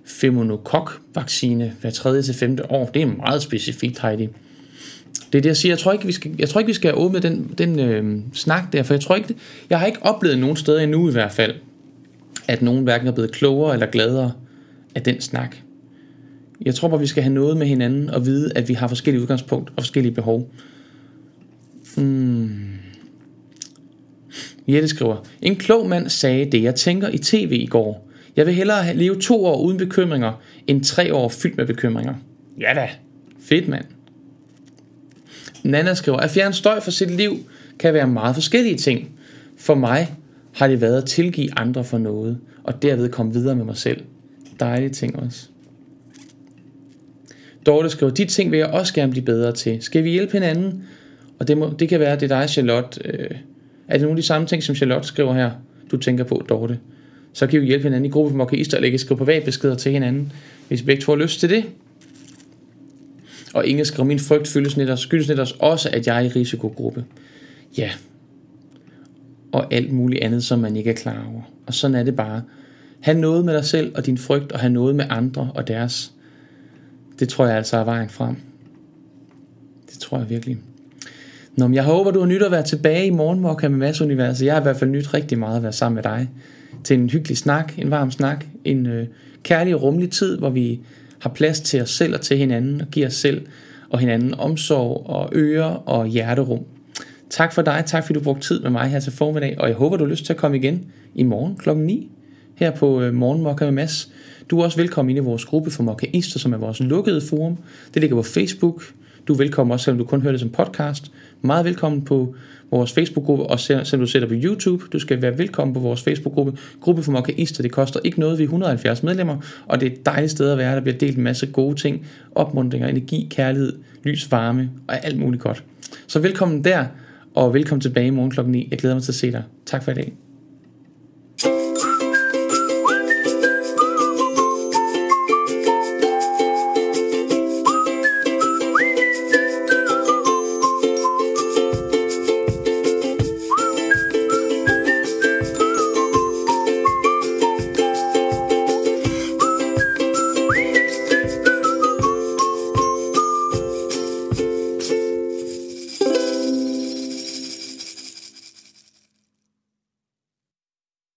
femonokok-vaccine hver tredje til femte år. Det er meget specifikt, Heidi. Det er det, jeg siger. Jeg tror ikke, vi skal, jeg tror ikke, vi skal åbne den, den øh, snak der, for jeg tror ikke, jeg har ikke oplevet nogen steder endnu i hvert fald, at nogen hverken er blevet klogere eller gladere af den snak. Jeg tror bare, vi skal have noget med hinanden og vide, at vi har forskellige udgangspunkt og forskellige behov. Hmm. Jette skriver, en klog mand sagde det, jeg tænker i tv i går. Jeg vil hellere leve to år uden bekymringer, end tre år fyldt med bekymringer. Ja da, fedt mand. Nana skriver, at fjerne støj fra sit liv kan være meget forskellige ting. For mig har det været at tilgive andre for noget, og derved komme videre med mig selv. Dejlige ting også. Dorte skriver, de ting vil jeg også gerne blive bedre til. Skal vi hjælpe hinanden? Og det, må, det kan være, det er dig, Charlotte. Øh, er det nogle af de samme ting, som Charlotte skriver her, du tænker på, Dorte? Så kan vi hjælpe hinanden i gruppe for mokaister, eller lægge skrive privatbeskeder til hinanden, hvis begge to har lyst til det. Og Inge skriver, min frygt skyldes netop, skyldes netop også, at jeg er i risikogruppe. Ja. Og alt muligt andet, som man ikke er klar over. Og sådan er det bare. Ha' noget med dig selv og din frygt, og have noget med andre og deres. Det tror jeg altså er vejen frem. Det tror jeg virkelig. Nå, men jeg håber, du har nyt at være tilbage i morgenmokka med Mads Universet. Jeg har i hvert fald nyt rigtig meget at være sammen med dig. Til en hyggelig snak, en varm snak, en øh, kærlig og rummelig tid, hvor vi har plads til os selv og til hinanden, og giver os selv og hinanden omsorg og øre og hjerterum. Tak for dig, tak fordi du brugte tid med mig her til formiddag, og jeg håber, du har lyst til at komme igen i morgen klokken 9 her på øh, Morgenmokka med Mads. Du er også velkommen ind i vores gruppe for Mokkaister, som er vores lukkede forum. Det ligger på Facebook. Du er velkommen også, selvom du kun hører det som podcast. Meget velkommen på vores Facebook-gruppe, og selvom du sætter på YouTube. Du skal være velkommen på vores Facebook-gruppe. Gruppe for Mokkaister, det koster ikke noget. Vi er 170 medlemmer, og det er et dejligt sted at være. Der bliver delt en masse gode ting. Opmuntringer, energi, kærlighed, lys, varme og alt muligt godt. Så velkommen der, og velkommen tilbage i morgen klokken 9. Jeg glæder mig til at se dig. Tak for i dag.